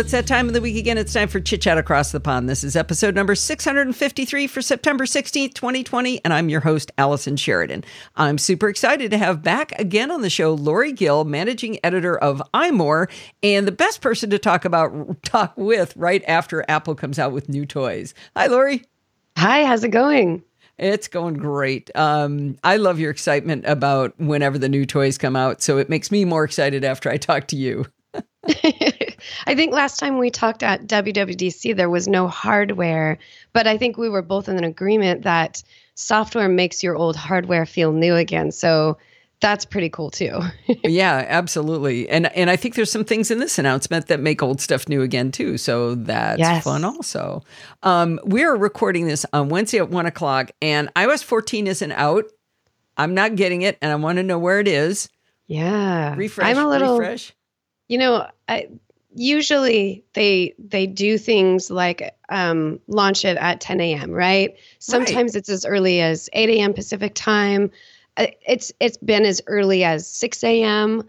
it's that time of the week again. It's time for Chit Chat Across the Pond. This is episode number 653 for September 16th, 2020, and I'm your host, Allison Sheridan. I'm super excited to have back again on the show Lori Gill, managing editor of iMore, and the best person to talk about talk with right after Apple comes out with new toys. Hi, Lori. Hi, how's it going? It's going great. Um, I love your excitement about whenever the new toys come out. So it makes me more excited after I talk to you. I think last time we talked at WWDC, there was no hardware, but I think we were both in an agreement that software makes your old hardware feel new again. So that's pretty cool too. yeah, absolutely. And and I think there's some things in this announcement that make old stuff new again too. So that's yes. fun also. Um, we are recording this on Wednesday at one o'clock, and iOS 14 isn't out. I'm not getting it, and I want to know where it is. Yeah, refresh. I'm a little refresh. You know, I, usually they they do things like um, launch it at 10 a.m. Right? Sometimes right. it's as early as 8 a.m. Pacific time. Uh, it's it's been as early as 6 a.m.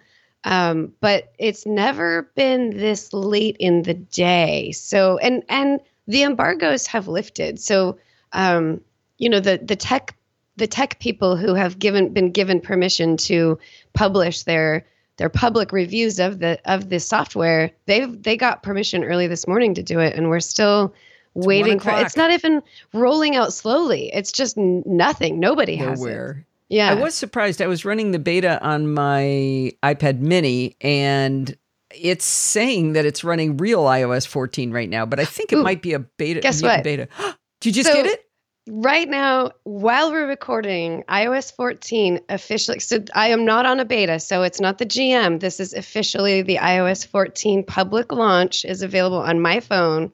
Um, but it's never been this late in the day. So and and the embargoes have lifted. So um, you know the the tech the tech people who have given been given permission to publish their their public reviews of the of the software they've they got permission early this morning to do it and we're still it's waiting for it's not even rolling out slowly it's just nothing nobody has Nowhere. it yeah. I was surprised. I was running the beta on my iPad mini and it's saying that it's running real iOS 14 right now, but I think it Ooh, might be a beta. Guess what? Beta. Did you just so, get it? Right now, while we're recording, iOS 14 officially. So I am not on a beta, so it's not the GM. This is officially the iOS 14 public launch is available on my phone.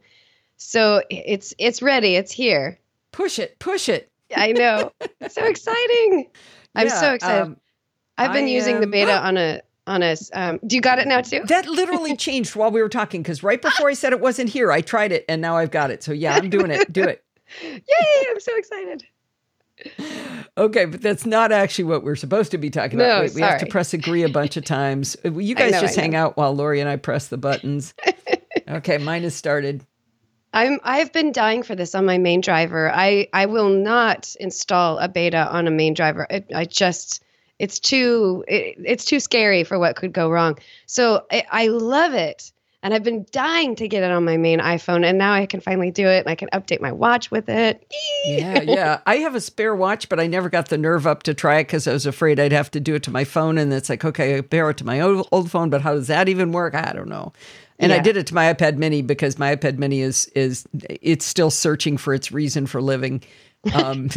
So it's it's ready. It's here. Push it. Push it. I know. so exciting. I'm yeah, so excited. Um, I've been I using the beta on a on a um, do you got it now too? That literally changed while we were talking because right before I said it wasn't here, I tried it and now I've got it. So yeah, I'm doing it. Do it. Yay, I'm so excited. Okay, but that's not actually what we're supposed to be talking about. No, we, we have to press agree a bunch of times. You guys know, just hang out while Lori and I press the buttons. okay, mine has started. I'm I've been dying for this on my main driver. I I will not install a beta on a main driver. It, I just it's too it, it's too scary for what could go wrong. So I, I love it. And I've been dying to get it on my main iPhone, and now I can finally do it. And I can update my watch with it. yeah, yeah. I have a spare watch, but I never got the nerve up to try it because I was afraid I'd have to do it to my phone. And it's like, okay, I pair it to my old, old phone, but how does that even work? I don't know. And yeah. I did it to my iPad Mini because my iPad Mini is is it's still searching for its reason for living. Um,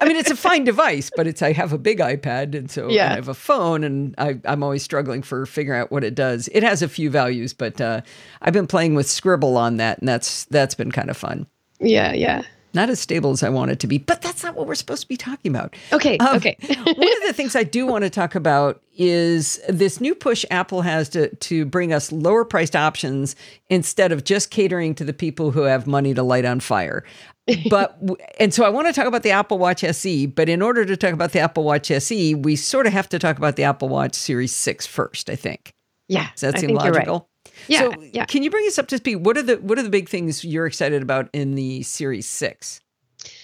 I mean, it's a fine device, but it's I have a big iPad, and so yeah. I have a phone, and I, am always struggling for figuring out what it does. It has a few values, but uh, I've been playing with Scribble on that, and that's that's been kind of fun. Yeah, yeah not as stable as I want it to be, but that's not what we're supposed to be talking about. Okay. Um, okay. one of the things I do want to talk about is this new push Apple has to, to bring us lower priced options instead of just catering to the people who have money to light on fire. But, and so I want to talk about the Apple Watch SE, but in order to talk about the Apple Watch SE, we sort of have to talk about the Apple Watch Series 6 first, I think. Yeah. Does that I seem logical? Yeah, so yeah. Can you bring us up to speed? What are the what are the big things you're excited about in the Series Six?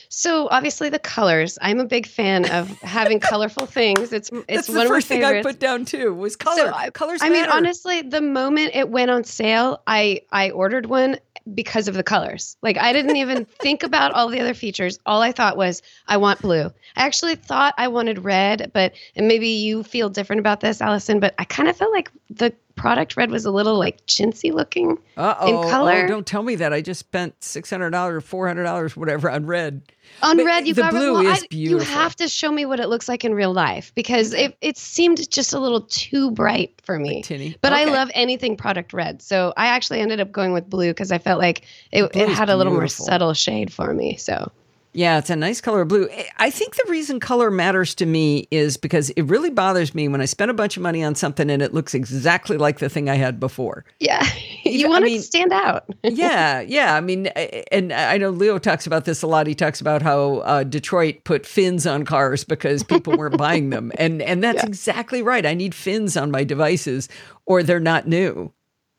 So obviously the colors. I'm a big fan of having colorful things. It's it's That's one the first thing I put down too was color. So, colors. I matter. mean, honestly, the moment it went on sale, I I ordered one because of the colors. Like I didn't even think about all the other features. All I thought was I want blue. I actually thought I wanted red, but and maybe you feel different about this, Allison, but I kind of felt like the product red was a little like chintzy looking Uh-oh. in color. Oh, don't tell me that. I just spent six hundred dollars, four hundred dollars, whatever on red. On but red, you the got blue well, is I, beautiful. You have to show me what it looks like in real life because it, it seemed just a little too bright for me. Tinny. But okay. I love anything product red, so I actually ended up going with blue because I felt like it, it had a little more subtle shade for me. So yeah, it's a nice color of blue. I think the reason color matters to me is because it really bothers me when I spend a bunch of money on something and it looks exactly like the thing I had before. Yeah. you want I mean, it to stand out. yeah, yeah. I mean, and I know Leo talks about this a lot. He talks about how uh, Detroit put fins on cars because people weren't buying them. And and that's yeah. exactly right. I need fins on my devices or they're not new.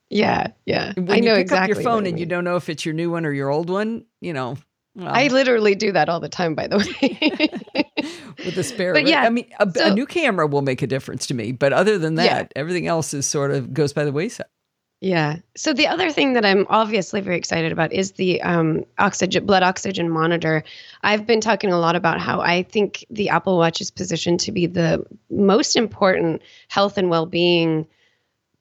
Yeah, yeah. When I know you pick exactly. up your phone and you don't know if it's your new one or your old one, you know. Well, I literally do that all the time, by the way. with the spare. But yeah, I mean, a, so, a, new camera will make a difference to me, but other than that, yeah. everything else is sort of goes by the wayside. Yeah. So the other thing that I'm obviously very excited about is the um, oxygen blood oxygen monitor. I've been talking a lot about how I think the Apple Watch is positioned to be the most important health and well-being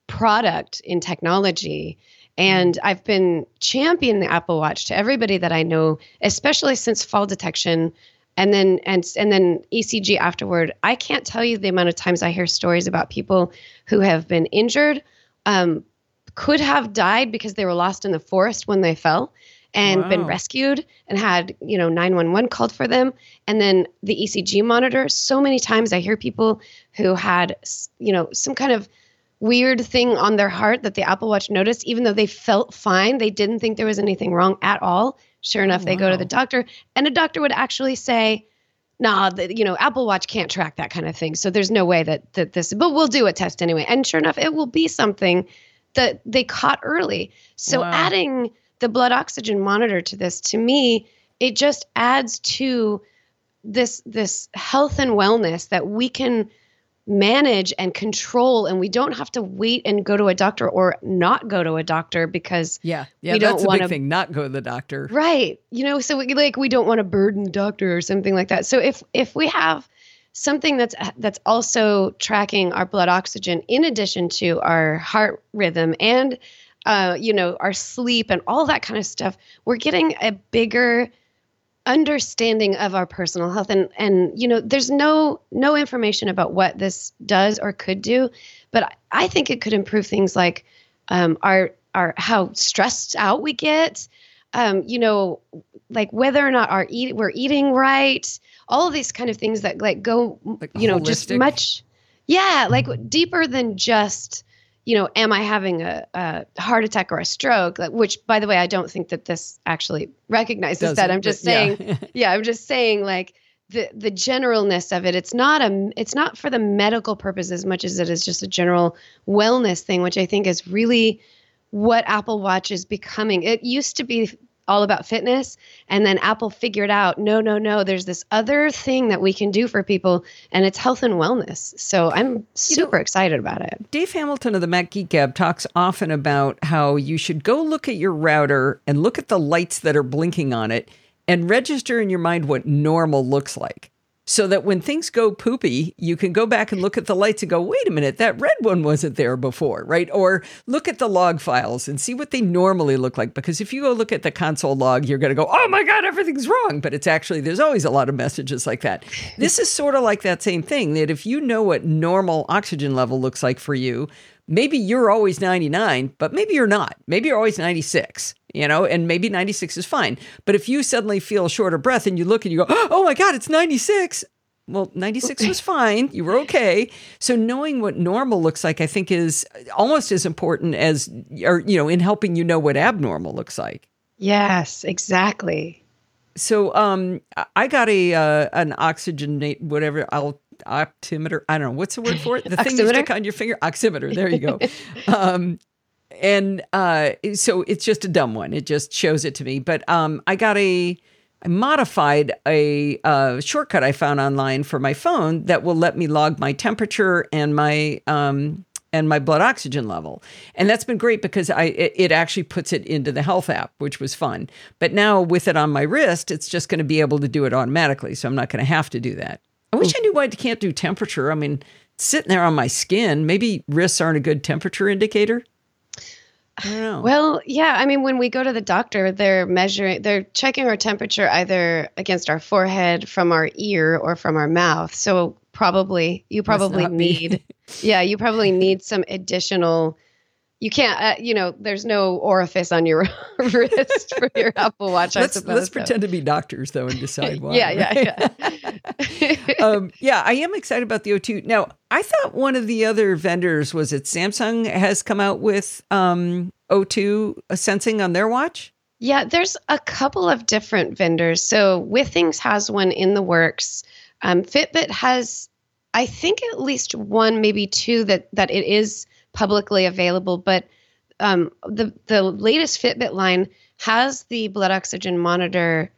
product in technology. And I've been championing the Apple Watch to everybody that I know, especially since fall detection and then and and then ECG afterward. I can't tell you the amount of times I hear stories about people who have been injured, um, could have died because they were lost in the forest when they fell and wow. been rescued and had you know 911 called for them and then the ecg monitor so many times i hear people who had you know some kind of weird thing on their heart that the apple watch noticed even though they felt fine they didn't think there was anything wrong at all sure enough oh, they go to the doctor and a doctor would actually say nah, the, you know, Apple Watch can't track that kind of thing. So there's no way that that this, but we'll do a test anyway. And sure enough, it will be something that they caught early. So wow. adding the blood oxygen monitor to this, to me, it just adds to this this health and wellness that we can manage and control and we don't have to wait and go to a doctor or not go to a doctor because yeah yeah we don't want to thing not go to the doctor. Right you know so we, like we don't want to burden the doctor or something like that. So if if we have something that's that's also tracking our blood oxygen in addition to our heart rhythm and uh, you know our sleep and all that kind of stuff we're getting a bigger understanding of our personal health and and you know there's no no information about what this does or could do but i think it could improve things like um, our our how stressed out we get um, you know like whether or not our eat we're eating right all of these kind of things that like go like you know holistic. just much yeah like deeper than just you know am i having a, a heart attack or a stroke? Which by the way i don't think that this actually recognizes Doesn't, that i'm just saying yeah. yeah i'm just saying like the the generalness of it it's not a it's not for the medical purpose as much as it is just a general wellness thing which i think is really what apple watch is becoming. It used to be all about fitness. And then Apple figured out no, no, no, there's this other thing that we can do for people, and it's health and wellness. So I'm super you know, excited about it. Dave Hamilton of the Mac Geek Gab talks often about how you should go look at your router and look at the lights that are blinking on it and register in your mind what normal looks like so that when things go poopy, you can go back and look at the lights and go, wait a minute, that red one wasn't there before, right? Or look at the log files and see what they normally look like. Because if you go look at the console log, you're going to go, oh my God, everything's wrong. But it's actually, there's always a lot of messages like that. This is sort of like that same thing that if you know what normal oxygen level looks like for you, maybe you're always 99, but maybe you're not. Maybe you're always 96 you know, and maybe 96 is fine. But if you suddenly feel short of breath and you look and you go, oh my God, it's 96. Well, 96 was fine. You were okay. So knowing what normal looks like, I think is almost as important as, or, you know, in helping you know what abnormal looks like. Yes, exactly. So um, I got a uh, an oxygenate whatever I'll oximeter. I don't know what's the word for it. The thing you stick on your finger. Oximeter. There you go. um, and uh, so it's just a dumb one. It just shows it to me. But um, I got a I modified a uh, shortcut I found online for my phone that will let me log my temperature and my um, and my blood oxygen level. And that's been great because I it, it, actually puts it into the health app, which was fun. But now with it on my wrist, it's just going to be able to do it automatically, so I'm not going to have to do that. I wish I knew why it can't do temperature. I mean, sitting there on my skin, maybe wrists aren't a good temperature indicator. Well, yeah. I mean, when we go to the doctor, they're measuring, they're checking our temperature either against our forehead, from our ear, or from our mouth. So probably, you probably need, yeah, you probably need some additional you can't uh, you know there's no orifice on your wrist for your apple watch let's, suppose, let's pretend to be doctors though and decide why yeah yeah yeah. Um, yeah i am excited about the o2 now i thought one of the other vendors was it samsung has come out with um, o2 sensing on their watch? Yeah there's a couple of different vendors. So withings has one in the works. Um, fitbit has i think at least one maybe two that that it is publicly available. But um, the the latest Fitbit line has the blood oxygen monitor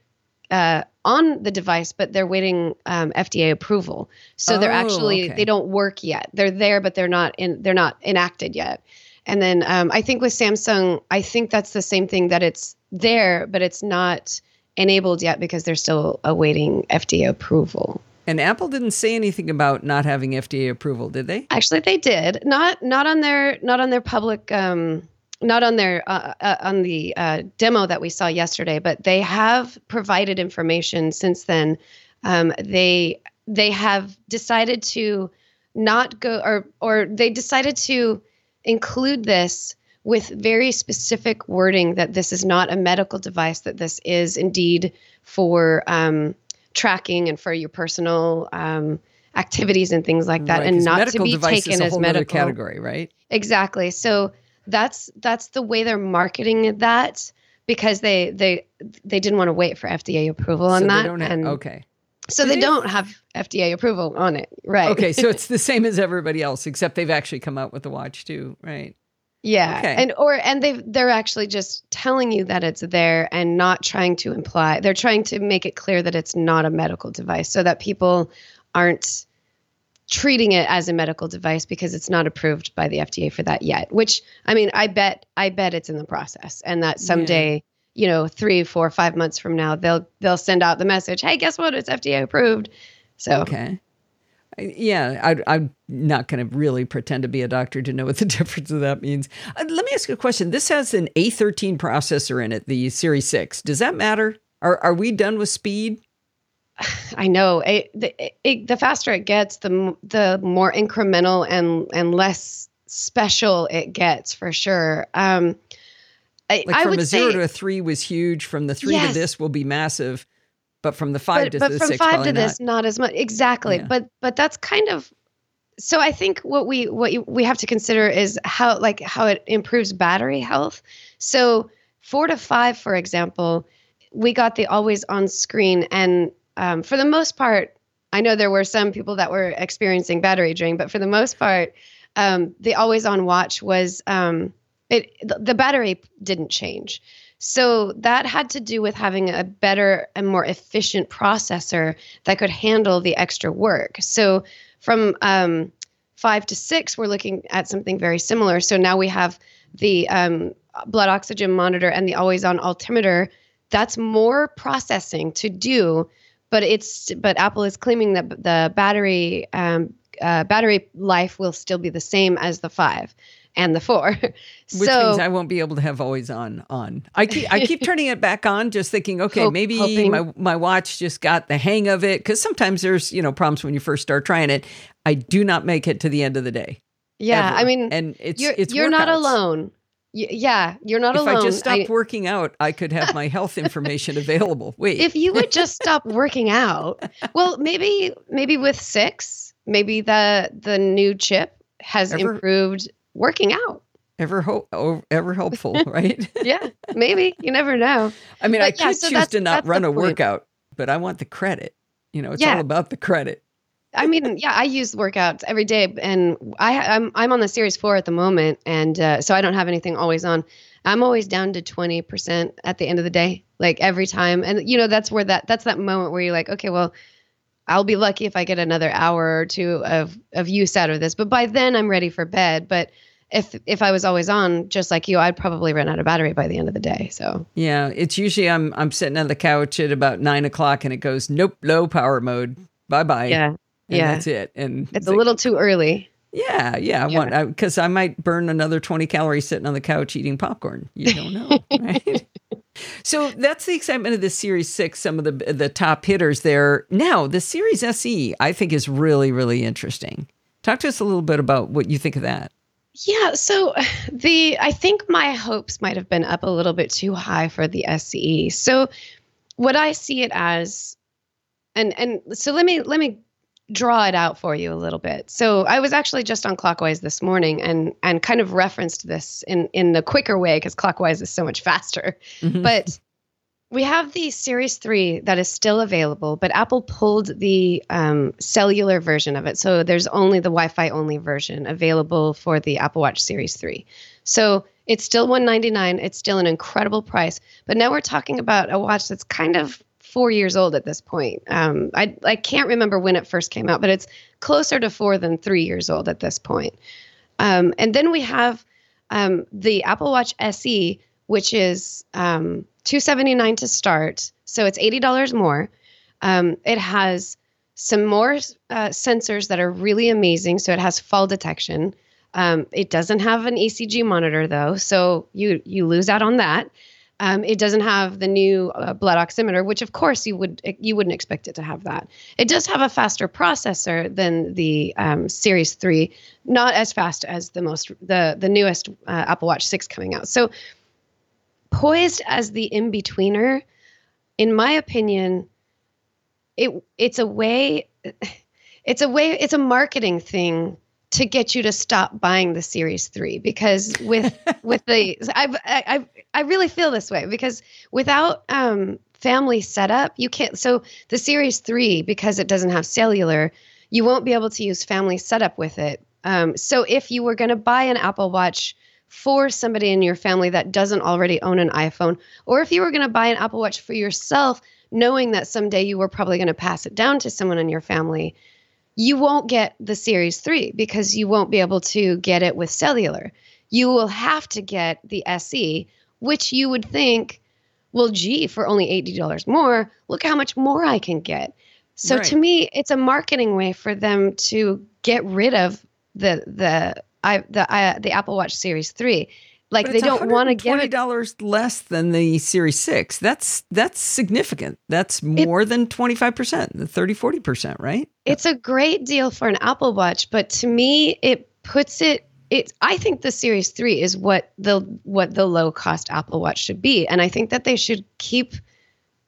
uh, on the device, but they're waiting um, FDA approval. So oh, they're actually okay. they don't work yet. They're there, but they're not in they're not enacted yet. And then um, I think with Samsung, I think that's the same thing that it's there, but it's not enabled yet because they're still awaiting FDA approval. And Apple didn't say anything about not having FDA approval, did they? Actually, they did. Not not on their not on their public um, not on their uh, uh, on the uh, demo that we saw yesterday, but they have provided information since then. Um, they they have decided to not go or or they decided to include this with very specific wording that this is not a medical device, that this is indeed for um, tracking and for your personal um, activities and things like that, right, and not to be taken as medical category, right? Exactly. So that's that's the way they're marketing that because they they they didn't want to wait for FDA approval on that. Have, and okay. So they, they don't have FDA approval on it, right? Okay, so it's the same as everybody else, except they've actually come out with the watch too, right? Yeah, okay. and or and they they're actually just telling you that it's there and not trying to imply. They're trying to make it clear that it's not a medical device, so that people aren't treating it as a medical device because it's not approved by the FDA for that yet. Which I mean, I bet I bet it's in the process, and that someday, yeah. you know, three, four, five months from now, they'll they'll send out the message, "Hey, guess what? It's FDA approved." So okay, yeah, I, am not going to really pretend to be a doctor to know what the difference of that means. Uh, let me ask you a question. This has an A13 processor in it, the Series Six. Does that matter? Are are we done with speed? I know it, the, it, the faster it gets, the the more incremental and and less special it gets for sure. Um, I, like from a zero say, to a three was huge. From the three yes. to this will be massive, but from the five but, to but the from six, five to not. this, not as much. Exactly, yeah. but but that's kind of. So I think what we what you, we have to consider is how like how it improves battery health. So four to five, for example, we got the always on screen and um, for the most part, I know there were some people that were experiencing battery drain, but for the most part, um, the always on watch was um, it. The battery didn't change, so that had to do with having a better and more efficient processor that could handle the extra work. So from um, five to six, we're looking at something very similar. So now we have the um, blood oxygen monitor and the always on altimeter. That's more processing to do but it's but Apple is claiming that the battery um, uh, battery life will still be the same as the five and the four. Which so, means I won't be able to have always on on. I keep I keep turning it back on, just thinking, okay, hope, maybe hoping. my my watch just got the hang of it. Because sometimes there's you know problems when you first start trying it. I do not make it to the end of the day. Yeah, ever. I mean, and it's you're, it's you're not alone yeah, you're not if alone. If I just stopped I, working out, I could have my health information available. Wait. If you would just stop working out, well, maybe maybe with 6, maybe the the new chip has ever, improved working out. Ever hope ever helpful, right? yeah, maybe. You never know. I mean, but I could yeah, so choose to not run a point. workout, but I want the credit. You know, it's yeah. all about the credit. I mean, yeah, I use workouts every day, and I, I'm I'm on the series four at the moment, and uh, so I don't have anything always on. I'm always down to twenty percent at the end of the day, like every time, and you know that's where that that's that moment where you're like, okay, well, I'll be lucky if I get another hour or two of of use out of this, but by then I'm ready for bed. But if if I was always on, just like you, I'd probably run out of battery by the end of the day. So yeah, it's usually I'm I'm sitting on the couch at about nine o'clock, and it goes nope, low power mode. Bye bye. Yeah yeah, that's it. And it's a little too early. Yeah, yeah. I yeah. want because I, I, might burn another twenty calories sitting on the couch eating popcorn. You don't know, right? So that's the excitement of the Series Six. Some of the the top hitters there. Now the Series SE, I think, is really really interesting. Talk to us a little bit about what you think of that. Yeah, so the I think my hopes might have been up a little bit too high for the SE. So what I see it as and and so let me let me draw it out for you a little bit. So I was actually just on Clockwise this morning and and kind of referenced this in in the quicker way because Clockwise is so much faster. Mm-hmm. But we have the Series 3 that is still available, but Apple pulled the um, cellular version of it. So there's only the Wi Fi only version available for the Apple Watch Series 3. So it's still 199 It's still an incredible price. But now we're talking about a watch that's kind of four years old at this point. Um, I, I can't remember when it first came out, but it's closer to four than three years old at this point. Um, and then we have um, the Apple Watch SE, which is um, 279 to start. So it's $80 more. Um, it has some more uh, sensors that are really amazing. So it has fall detection. Um, it doesn't have an ECG monitor though, so you you lose out on that. Um, it doesn't have the new uh, blood oximeter, which of course you would you wouldn't expect it to have that. It does have a faster processor than the um, Series Three, not as fast as the most the the newest uh, Apple Watch Six coming out. So poised as the in betweener, in my opinion, it it's a way it's a way it's a marketing thing to get you to stop buying the series 3 because with with the I've, I I really feel this way because without um family setup you can't so the series 3 because it doesn't have cellular you won't be able to use family setup with it. Um, so if you were going to buy an apple watch for somebody in your family that doesn't already own an iphone or if you were going to buy an apple watch for yourself knowing that someday you were probably going to pass it down to someone in your family you won't get the Series 3 because you won't be able to get it with cellular. You will have to get the SE, which you would think, well, gee, for only $80 more, look how much more I can get. So right. to me, it's a marketing way for them to get rid of the the I the I, the Apple Watch Series 3 like but they don't want to give it dollars less than the Series 6. That's that's significant. That's more it, than 25%, the 30 40%, right? It's a great deal for an Apple Watch, but to me it puts it it I think the Series 3 is what the what the low cost Apple Watch should be and I think that they should keep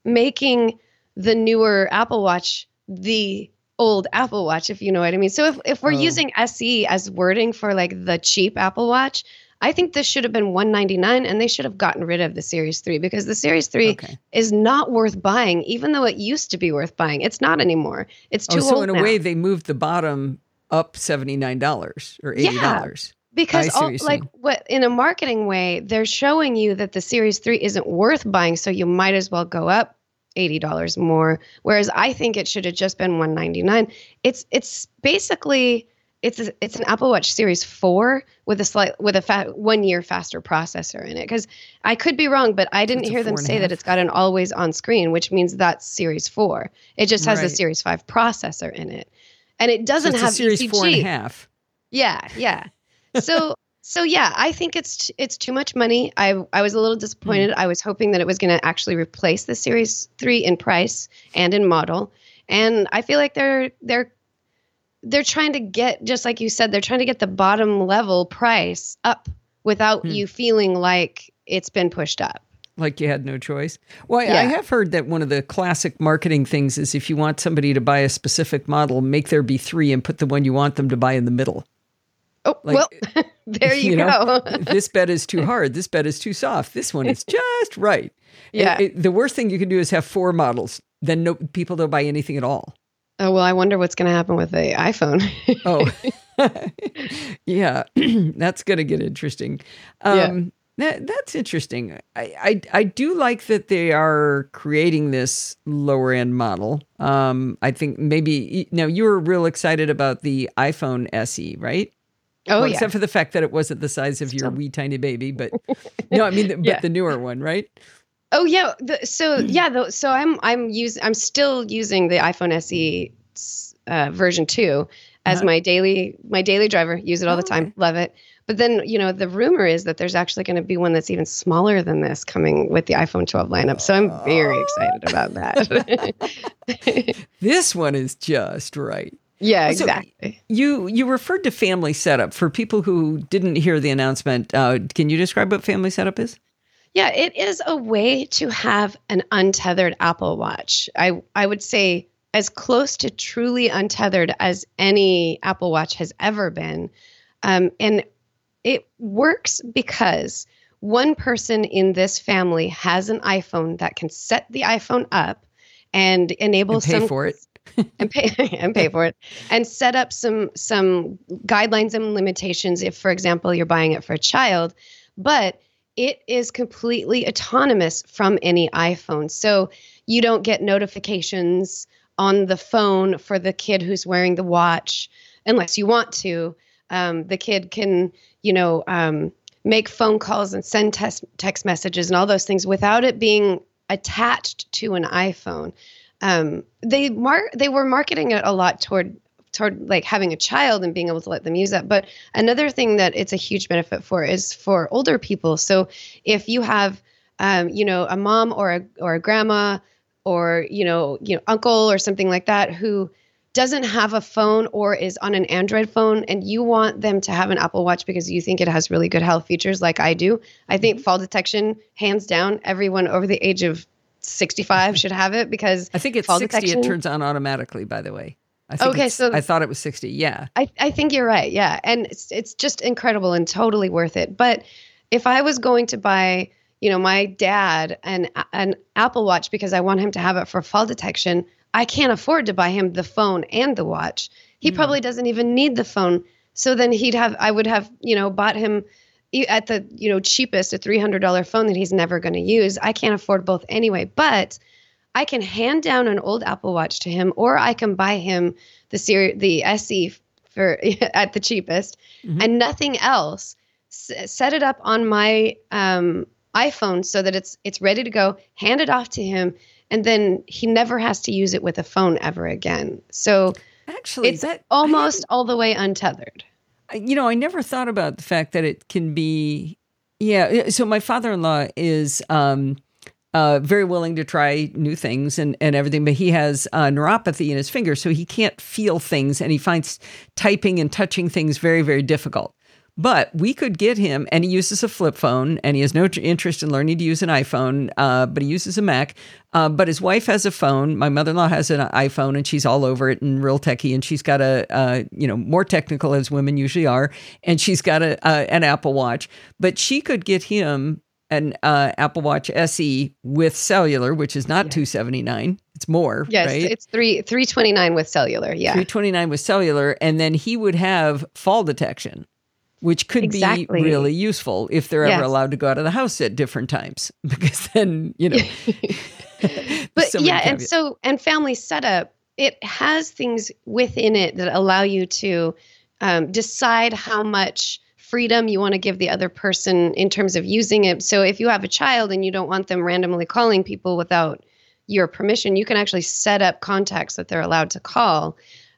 making the newer Apple Watch the old Apple Watch if you know what I mean. So if if we're oh. using SE as wording for like the cheap Apple Watch, I think this should have been 199 and they should have gotten rid of the Series 3 because the Series 3 okay. is not worth buying even though it used to be worth buying. It's not anymore. It's too oh, so old in a now. way they moved the bottom up $79 or $80. Yeah, because all, like what in a marketing way they're showing you that the Series 3 isn't worth buying so you might as well go up $80 more whereas I think it should have just been 199. It's it's basically it's a, it's an Apple Watch Series 4 with a slight with a fa- one year faster processor in it. Because I could be wrong but I didn't hear them say that it's got an always on screen which means that's Series 4 it just has right. the Series 5 processor in it. And it doesn't so have Series ECG. four and a half. Yeah yeah. So so yeah I think it's it's too much money. I I was a little disappointed. Mm. I was hoping that it was going to actually replace the Series 3 in price and in model. And I feel like they're they're they're trying to get just like you said they're trying to get the bottom level price up without hmm. you feeling like it's been pushed up. Like you had no choice? Well yeah. i have heard that one of the classic marketing things is if you want somebody to buy a specific model make there be three and put the one you want them to buy in the middle. Oh like, well there you, you go. this bed is too hard this bed is too soft this one is just right. Yeah. it, it, the worst thing you can do is have four models then no people don't buy anything at all Oh well, I wonder what's going to happen with the iPhone. oh, yeah, that's going to get interesting. Um, yeah. That, that's interesting. I, I, I do like that they are creating this lower end model. Um, I think maybe now you were real excited about the iPhone SE, right? Oh, well, yeah. Except for the fact that it wasn't the size of your wee tiny baby, but no, I mean, the, yeah. but the newer one, right? Oh yeah. The, so yeah. The, so I'm I'm using I'm still using the iPhone SE uh, version two as uh-huh. my daily my daily driver. Use it all oh, the time. Okay. Love it. But then you know the rumor is that there's actually going to be one that's even smaller than this coming with the iPhone 12 lineup. So I'm very excited about that. this one is just right. Yeah, exactly. So you you referred to family setup for people who didn't hear the announcement. Uh, can you describe what family setup is? Yeah, it is a way to have an untethered Apple Watch. I I would say as close to truly untethered as any Apple Watch has ever been. Um, and it works because one person in this family has an iPhone that can set the iPhone up and enable and pay some for it and pay and pay for it and set up some some guidelines and limitations if for example you're buying it for a child but it is completely autonomous from any iPhone. So you don't get notifications on the phone for the kid who's wearing the watch unless you want to. Um, the kid can you know um, make phone calls and send text text messages and all those things without it being attached to an iPhone. Um, they mar- they were marketing it a lot toward toward like having a child and being able to let them use that. But another thing that it's a huge benefit for is for older people. So if you have um, you know a mom or a or a grandma or you know you know uncle or something like that who doesn't have a phone or is on an Android phone and you want them to have an Apple Watch because you think it has really good health features like I do. I think mm-hmm. fall detection hands down everyone over the age of 65 should have it because I think it's 60 detection. it turns on automatically by the way. Okay, so I thought it was 60. Yeah. I, I think you're right. Yeah. And it's it's just incredible and totally worth it. But if I was going to buy, you know, my dad an an Apple Watch because I want him to have it for fall detection, I can't afford to buy him the phone and the watch. He mm. probably doesn't even need the phone. So then he'd have I would have, you know, bought him at the you know cheapest a $300 phone that he's never going to use i can't afford both anyway but i can hand down an old apple watch to him or i can buy him the series the se for at the cheapest mm-hmm. and nothing else S- set it up on my um, iphone so that it's it's ready to go hand it off to him and then he never has to use it with a phone ever again so actually it's that almost all the way untethered you know, I never thought about the fact that it can be. Yeah. So my father in law is um, uh, very willing to try new things and, and everything, but he has uh, neuropathy in his fingers, so he can't feel things and he finds typing and touching things very, very difficult. But we could get him, and he uses a flip phone, and he has no interest in learning to use an iPhone, uh, but he uses a Mac. Uh, but his wife has a phone. My mother in law has an iPhone, and she's all over it and real techie. And she's got a, uh, you know, more technical as women usually are, and she's got a, an Apple Watch. But she could get him an uh, Apple Watch SE with cellular, which is not yeah. 279. It's more. Yes, right? it's three 329 with cellular. Yeah. 329 with cellular. And then he would have fall detection which could exactly. be really useful if they're yes. ever allowed to go out of the house at different times because then you know but so yeah and so and family setup it has things within it that allow you to um, decide how much freedom you want to give the other person in terms of using it so if you have a child and you don't want them randomly calling people without your permission you can actually set up contacts that they're allowed to call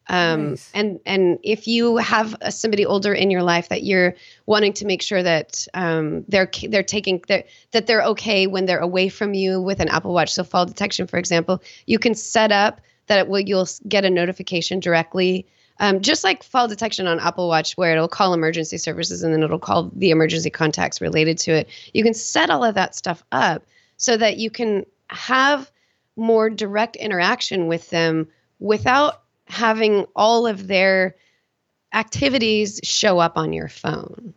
um, nice. and and if you have a, somebody older in your life that you're wanting to make sure that um, they're they're taking they're, that they're okay when they're away from you with an Apple Watch, so fall detection, for example, you can set up that it will you'll get a notification directly. Um, just like fall detection on Apple Watch, where it'll call emergency services and then it'll call the emergency contacts related to it. You can set all of that stuff up so that you can have more direct interaction with them without having all of their activities show up on your phone.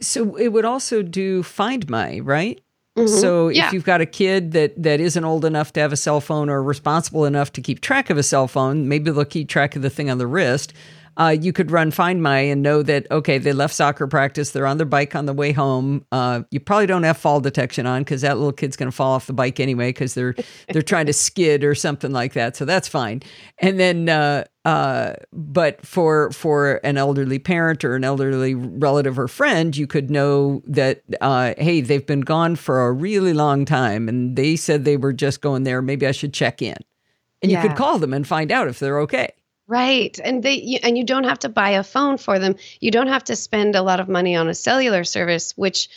So it would also do Find My, right? Mm-hmm. So if yeah. you've got a kid that that isn't old enough to have a cell phone or responsible enough to keep track of a cell phone, maybe they'll keep track of the thing on the wrist uh, you could run Find My and know that, okay, they left soccer practice, they're on their bike on the way home. Uh, you probably don't have fall detection on because that little kid's going to fall off the bike anyway because they're they're trying to skid or something like that. So that's fine. And then, uh, uh, but for for an elderly parent or an elderly relative or friend, you could know that, uh, hey, they've been gone for a really long time and they said they were just going there. Maybe I should check in. And yeah. you could call them and find out if they're okay. Right. And they you, and you don't have to buy a phone for them. You don't have to spend a lot of money on a cellular service, which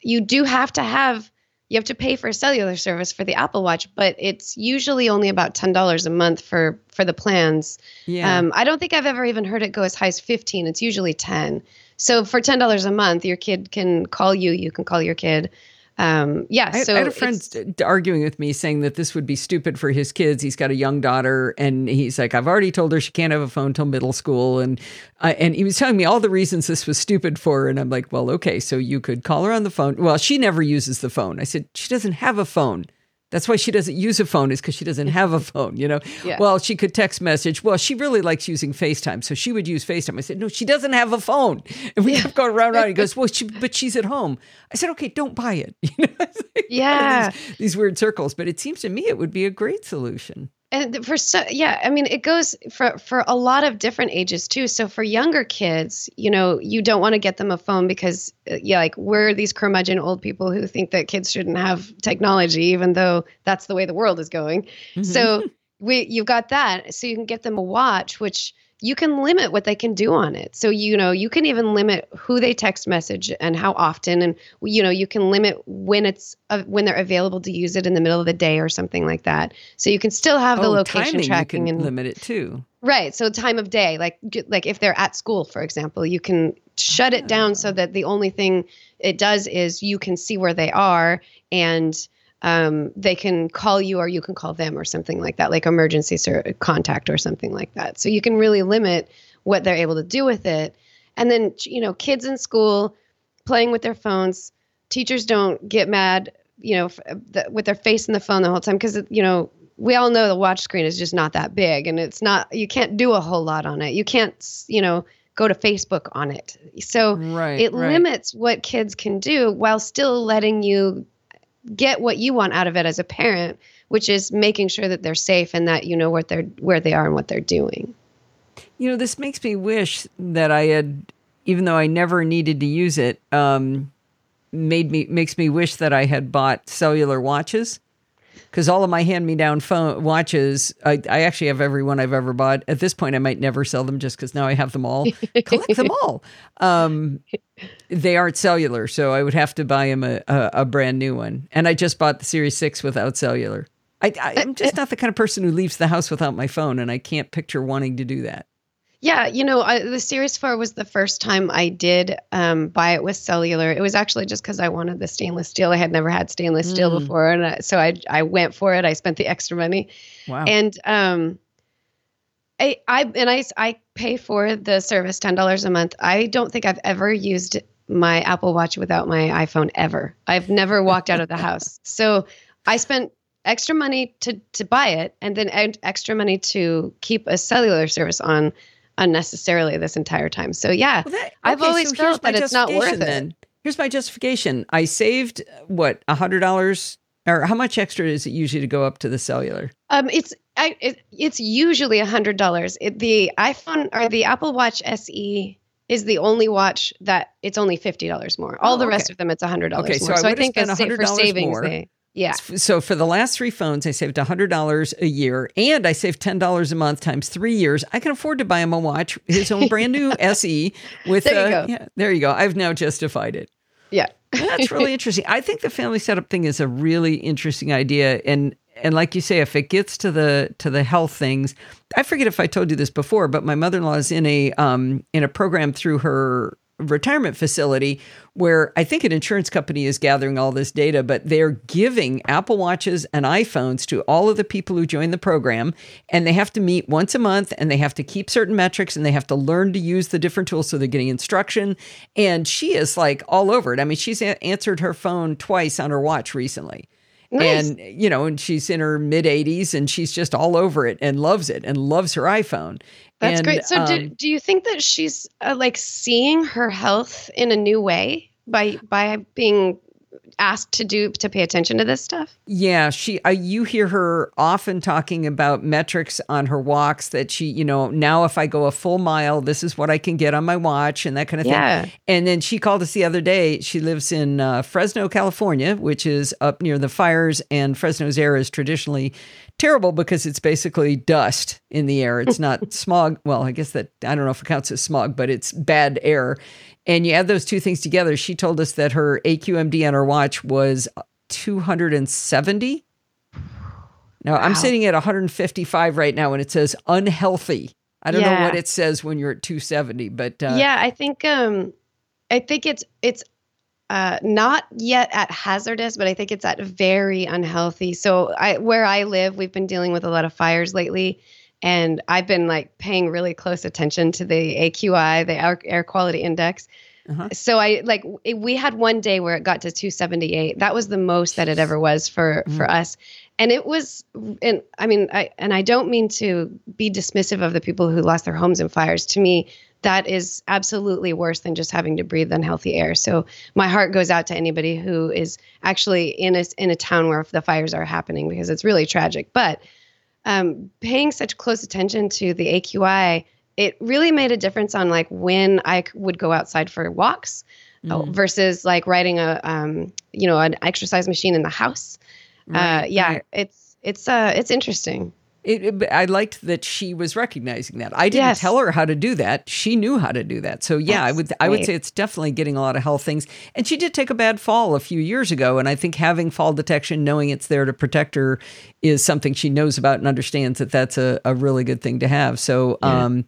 you do have to have you have to pay for a cellular service for the Apple Watch, but it's usually only about ten dollars a month for for the plans. Yeah. Um, I don't think I've ever even heard it go as high as fifteen. It's usually ten. So for ten dollars a month, your kid can call you. You can call your kid. Um, yeah. So I, I had a friend arguing with me saying that this would be stupid for his kids. He's got a young daughter, and he's like, "I've already told her she can't have a phone till middle school," and uh, and he was telling me all the reasons this was stupid for her. And I'm like, "Well, okay, so you could call her on the phone. Well, she never uses the phone." I said, "She doesn't have a phone." That's why she doesn't use a phone is because she doesn't have a phone, you know? Yeah. Well, she could text message. Well, she really likes using FaceTime. So she would use FaceTime. I said, no, she doesn't have a phone. And we yeah. kept going round and around. He goes, well, she, but she's at home. I said, okay, don't buy it. You know? yeah. These, these weird circles. But it seems to me it would be a great solution and for so yeah i mean it goes for for a lot of different ages too. So for younger kids you know you don't want to get them a phone because uh, yeah like we're these curmudgeon old people who think that kids shouldn't have technology even though that's the way the world is going. Mm-hmm. so we you've got that. So you can get them a watch which you can limit what they can do on it. So you know, you can even limit who they text message and how often and you know, you can limit when it's uh, when they're available to use it in the middle of the day or something like that. So you can still have the oh, location timing, tracking and limit it too. Right. So time of day, like like if they're at school, for example, you can shut it down so ah. that the only thing it does is you can see where they are and um, they can call you or you can call them or something like that, like emergency ser- contact or something like that. So you can really limit what they're able to do with it. And then, you know, kids in school playing with their phones, teachers don't get mad, you know, f- with their face in the phone the whole time because, you know, we all know the watch screen is just not that big and it's not, you can't do a whole lot on it. You can't, you know, go to Facebook on it. So right, it right. limits what kids can do while still letting you get what you want out of it as a parent, which is making sure that they're safe and that you know what they're where they are and what they're doing. You know, this makes me wish that I had, even though I never needed to use it, um, made me makes me wish that I had bought cellular watches because all of my hand-me-down phone watches, I, I, actually have every one I've ever bought. At this point, I might never sell them just because now I have them all. Collect them all. Um, they aren't cellular, so I would have to buy them a, a, a, brand new one. And I just bought the Series Six without cellular. I, I'm just not the kind of person who leaves the house without my phone, and I can't picture wanting to do that. Yeah, you know, I, the Series 4 was the first time I did um, buy it with cellular. It was actually just because I wanted the stainless steel. I had never had stainless mm. steel before, and I, so I I went for it. I spent the extra money. Wow. And um, I I and I I pay for the service ten dollars a month. I don't think I've ever used my Apple Watch without my iPhone ever. I've never walked out of the house. So I spent extra money to to buy it, and then extra money to keep a cellular service on unnecessarily this entire time. So yeah, well, that, okay, I've always so felt that it's not worth then. it. Here's my justification. I saved what a hundred dollars or how much extra is it usually to go up to the cellular? Um, it's I, it, it's usually a hundred dollars. The iPhone or the Apple Watch SE is the only watch that it's only fifty dollars more. All oh, the rest of them, it's a hundred dollars okay, more. So, I, so I think as for savings, more. they yeah. So for the last three phones, I saved $100 a year and I saved $10 a month times three years. I can afford to buy him a watch, his own brand new SE with, there you, uh, yeah, there you go. I've now justified it. Yeah. That's really interesting. I think the family setup thing is a really interesting idea. And, and like you say, if it gets to the, to the health things, I forget if I told you this before, but my mother-in-law is in a, um, in a program through her retirement facility where I think an insurance company is gathering all this data, but they're giving Apple Watches and iPhones to all of the people who join the program. And they have to meet once a month and they have to keep certain metrics and they have to learn to use the different tools. So they're getting instruction. And she is like all over it. I mean, she's a- answered her phone twice on her watch recently. Nice. And, you know, and she's in her mid 80s and she's just all over it and loves it and loves her iPhone. That's and, great. So, um, do, do you think that she's uh, like seeing her health in a new way by by being asked to do to pay attention to this stuff? Yeah, she uh, you hear her often talking about metrics on her walks that she, you know, now if I go a full mile, this is what I can get on my watch and that kind of yeah. thing. And then she called us the other day. She lives in uh, Fresno, California, which is up near the fires and Fresno's air is traditionally terrible because it's basically dust in the air. It's not smog. Well, I guess that I don't know if it counts as smog, but it's bad air. And you add those two things together. She told us that her AQMD on her watch was 270. Now wow. I'm sitting at 155 right now, and it says unhealthy. I don't yeah. know what it says when you're at 270, but uh, yeah, I think um, I think it's it's uh, not yet at hazardous, but I think it's at very unhealthy. So I, where I live, we've been dealing with a lot of fires lately, and I've been like paying really close attention to the AQI, the air, air quality index. Uh-huh. So I like it, we had one day where it got to 278. That was the most that it ever was for mm-hmm. for us. And it was and I mean I and I don't mean to be dismissive of the people who lost their homes in fires. To me, that is absolutely worse than just having to breathe unhealthy air. So my heart goes out to anybody who is actually in a in a town where the fires are happening because it's really tragic. But um, paying such close attention to the AQI it really made a difference on like when I would go outside for walks mm. versus like riding a um, you know an exercise machine in the house. Right. Uh, yeah, right. it's it's uh it's interesting. It, it, I liked that she was recognizing that. I didn't yes. tell her how to do that. She knew how to do that. So yeah, That's I would great. I would say it's definitely getting a lot of health things. And she did take a bad fall a few years ago, and I think having fall detection, knowing it's there to protect her, is something she knows about and understands that that's a, a really good thing to have. So yeah. um,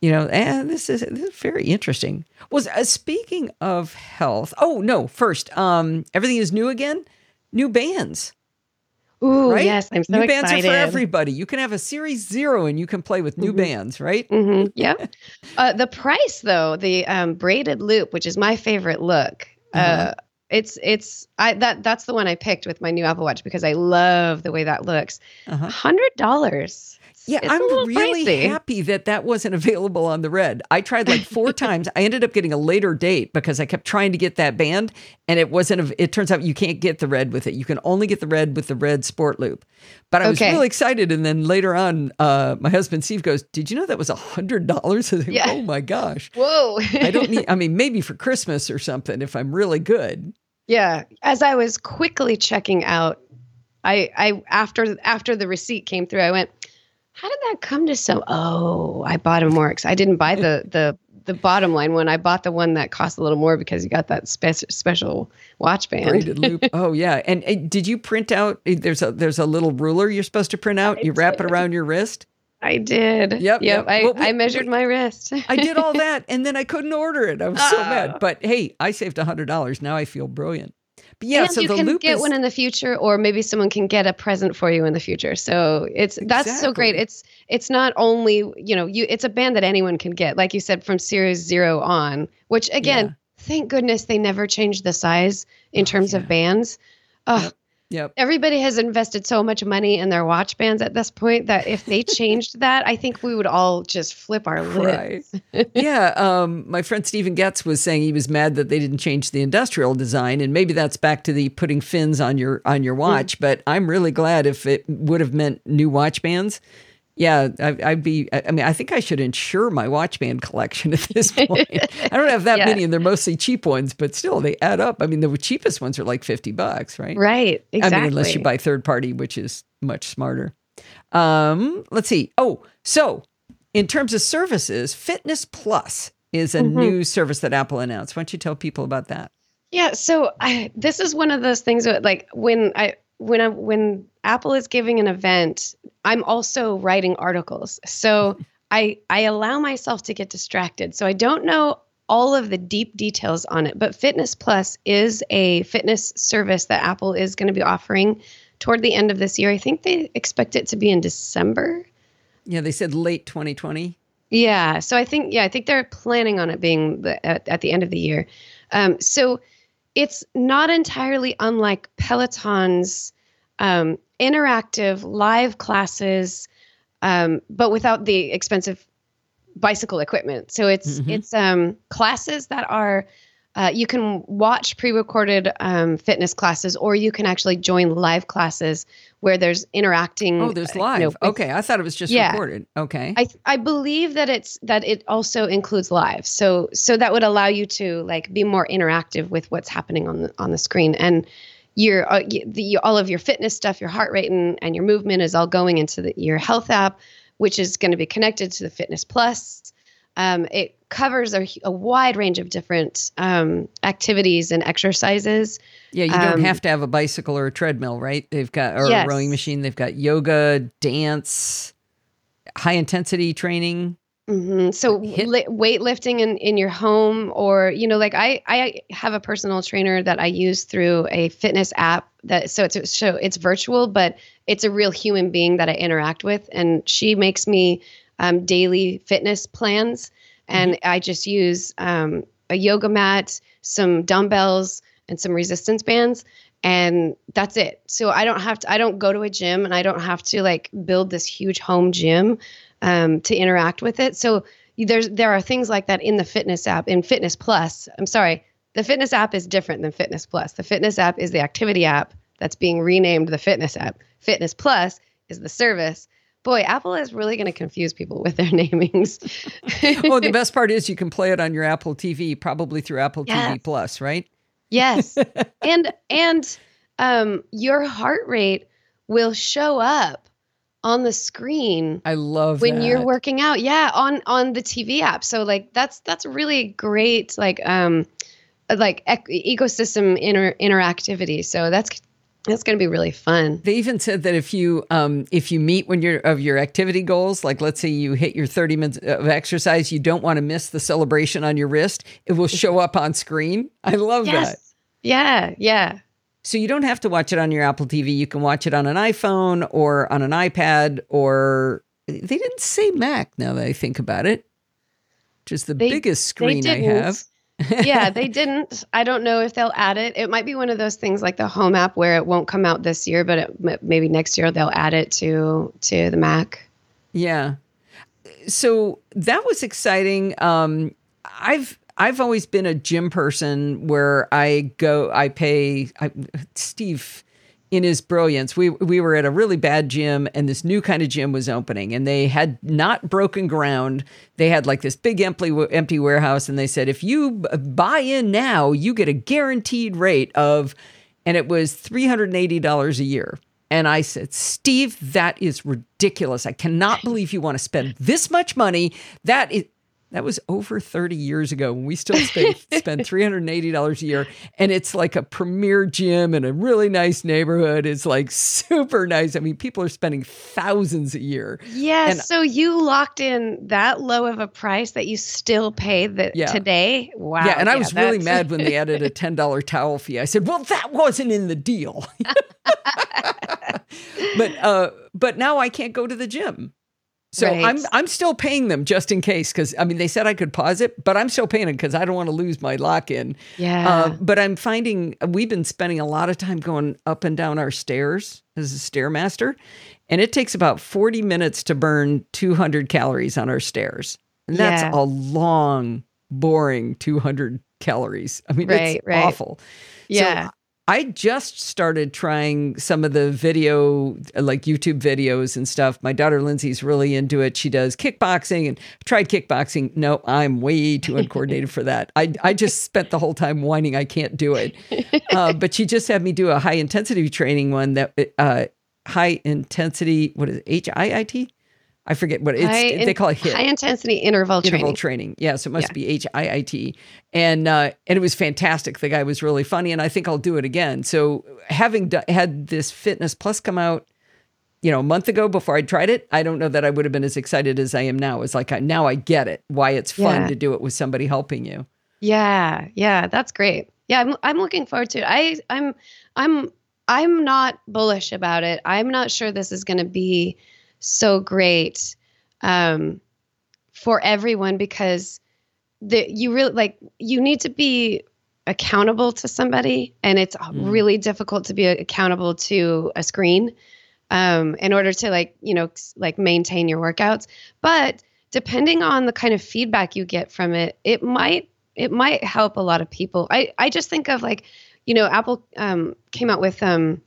you know, and this is, this is very interesting. Was uh, speaking of health. Oh no! First, um, everything is new again. New bands. Ooh, right? yes, I'm so new excited. bands are for everybody. You can have a series zero and you can play with new mm-hmm. bands, right? Mm-hmm. Yeah. uh, the price, though, the um, braided loop, which is my favorite look. Uh, uh-huh. Uh, it's it's I that that's the one I picked with my new Apple Watch because I love the way that looks. Uh-huh. Hundred dollars. Yeah, it's I'm really pricey. happy that that wasn't available on the red. I tried like four times. I ended up getting a later date because I kept trying to get that band and it wasn't, it turns out you can't get the red with it. You can only get the red with the red sport loop. But I was okay. really excited. And then later on, uh, my husband Steve goes, Did you know that was a $100? Yeah. Oh my gosh. Whoa. I don't need, I mean, maybe for Christmas or something if I'm really good. Yeah. As I was quickly checking out, I, I after after the receipt came through, I went, how did that come to so? Oh, I bought a more. I didn't buy the the the bottom line one. I bought the one that cost a little more because you got that spe- special watch band. Oh yeah. And, and, did you print out? Eh, there's a there's a little ruler you're supposed to print out. I you wrap it around your wrist. I did. Yep. Yep. yep. I, well, I measured my wrist. I did all that, and then I couldn't order it. I was so mad. Ah. But hey, I saved a hundred dollars. Now I feel brilliant. Yeah, and so you can get is, one in the future, or maybe someone can get a present for you in the future. So it's exactly. that's so great. It's it's not only you know you it's a band that anyone can get, like you said, from Series Zero on. Which again, yeah. thank goodness they never changed the size in oh, terms yeah. of bands. Oh, yep. Everybody has invested so much money in their watch bands at this point that if they changed that, I think we would all just flip our lids. Right. yeah. Um, my friend Stephen Getz was saying he was mad that they didn't change the industrial design, and maybe that's back to the putting fins on your on your watch. Mm. But I'm really glad if it would have meant new watch bands yeah, I, would be. I mean, I think I should insure my watch band collection at this point. I don't have that yeah. many, and they're mostly cheap ones, but still, they add up. I mean, the cheapest ones are like fifty bucks, right? Right. Exactly. I mean, unless you buy third party, which is much smarter. Um, let's see. Oh, so in terms of services, Fitness Plus is a mm-hmm. new service that Apple announced. Why don't you tell people about that? Yeah. So I, this is one of those things that, like, when I when I when Apple is giving an event, I'm also writing articles. So I I allow myself to get distracted. So I don't know all of the deep details on it, but Fitness Plus is a fitness service that Apple is going to be offering toward the end of this year. I think they expect it to be in December. Yeah, they said late 2020. Yeah, so I think yeah, I think they're planning on it being the, at, at the end of the year. Um, so it's not entirely unlike Peloton's um, interactive live classes, um, but without the expensive bicycle equipment. So it's mm-hmm. it's um, classes that are uh, you can watch pre-recorded um, fitness classes, or you can actually join live classes where there's interacting. Oh, there's live. You know, with, okay, I thought it was just yeah. recorded. Okay, I I believe that it's that it also includes live. So so that would allow you to like be more interactive with what's happening on the on the screen and your uh, the, all of your fitness stuff, your heart rate and, and your movement is all going into the, your health app, which is going to be connected to the Fitness Plus. Um, it covers a, a, wide range of different um, activities and exercises. Yeah, you don't um, have to have a bicycle or a treadmill, right? They've got or yes. a rowing machine. They've got yoga, dance, high intensity training. Mm-hmm. So li- weightlifting in, in your home or, you know, like I, I have a personal trainer that I use through a fitness app that, so it's, so it's virtual, but it's a real human being that I interact with. And she makes me um, daily fitness plans. And mm-hmm. I just use um, a yoga mat, some dumbbells and some resistance bands and that's it. So I don't have to I don't go to a gym and I don't have to like build this huge home gym um, to interact with it. So there's there are things like that in the fitness app in Fitness Plus. I'm sorry, the fitness app is different than Fitness Plus. The fitness app is the activity app that's being renamed the fitness app. Fitness Plus is the service. Boy, Apple is really going to confuse people with their namings. oh, the best part is you can play it on your Apple TV, probably through Apple yes. TV Plus, right? Yes. and and um your heart rate will show up on the screen. I love when that. you're working out. Yeah, on on the TV app. So like that's that's really great like um like ec- ecosystem inter- interactivity. So that's that's going to be really fun. They even said that if you um, if you meet when you're of your activity goals, like let's say you hit your 30 minutes of exercise, you don't want to miss the celebration on your wrist. It will show up on screen. I love yes. that. Yeah, yeah. So you don't have to watch it on your Apple TV. You can watch it on an iPhone or on an iPad or they didn't say Mac now that I think about it, which is the they, biggest screen I have. yeah, they didn't. I don't know if they'll add it. It might be one of those things like the Home app where it won't come out this year, but it, maybe next year they'll add it to to the Mac. Yeah. So that was exciting. Um, I've I've always been a gym person where I go, I pay. I, Steve, in his brilliance, we we were at a really bad gym, and this new kind of gym was opening, and they had not broken ground. They had like this big empty empty warehouse, and they said if you buy in now, you get a guaranteed rate of, and it was three hundred and eighty dollars a year. And I said, Steve, that is ridiculous. I cannot believe you want to spend this much money. That is, that was over 30 years ago when we still spend, spend $380 a year. And it's like a premier gym in a really nice neighborhood. It's like super nice. I mean, people are spending thousands a year. Yeah. And, so you locked in that low of a price that you still pay that yeah. today. Wow. Yeah. And I was really mad when they added a $10 towel fee. I said, well, that wasn't in the deal. but, uh, but now I can't go to the gym. So right. I'm I'm still paying them just in case because I mean they said I could pause it, but I'm still paying them because I don't want to lose my lock in. Yeah. Uh, but I'm finding we've been spending a lot of time going up and down our stairs as a stairmaster, and it takes about 40 minutes to burn 200 calories on our stairs, and that's yeah. a long, boring 200 calories. I mean, right, it's right. awful. Yeah. So I just started trying some of the video, like YouTube videos and stuff. My daughter Lindsay's really into it. She does kickboxing and tried kickboxing. No, I'm way too uncoordinated for that. I, I just spent the whole time whining I can't do it. Uh, but she just had me do a high intensity training one that uh, high intensity, what is it, H I I T? I forget what it's. High they call it HIIT. High intensity interval training. Interval training. Yeah, so it must yeah. be H I I T. And uh, and it was fantastic. The guy was really funny, and I think I'll do it again. So having had this Fitness Plus come out, you know, a month ago before I tried it, I don't know that I would have been as excited as I am now. It's like I, now I get it why it's fun yeah. to do it with somebody helping you. Yeah, yeah, that's great. Yeah, I'm I'm looking forward to it. I I'm I'm I'm not bullish about it. I'm not sure this is going to be so great um, for everyone because the you really like you need to be accountable to somebody and it's mm. really difficult to be accountable to a screen um, in order to like you know like maintain your workouts but depending on the kind of feedback you get from it it might it might help a lot of people i i just think of like you know apple um, came out with um,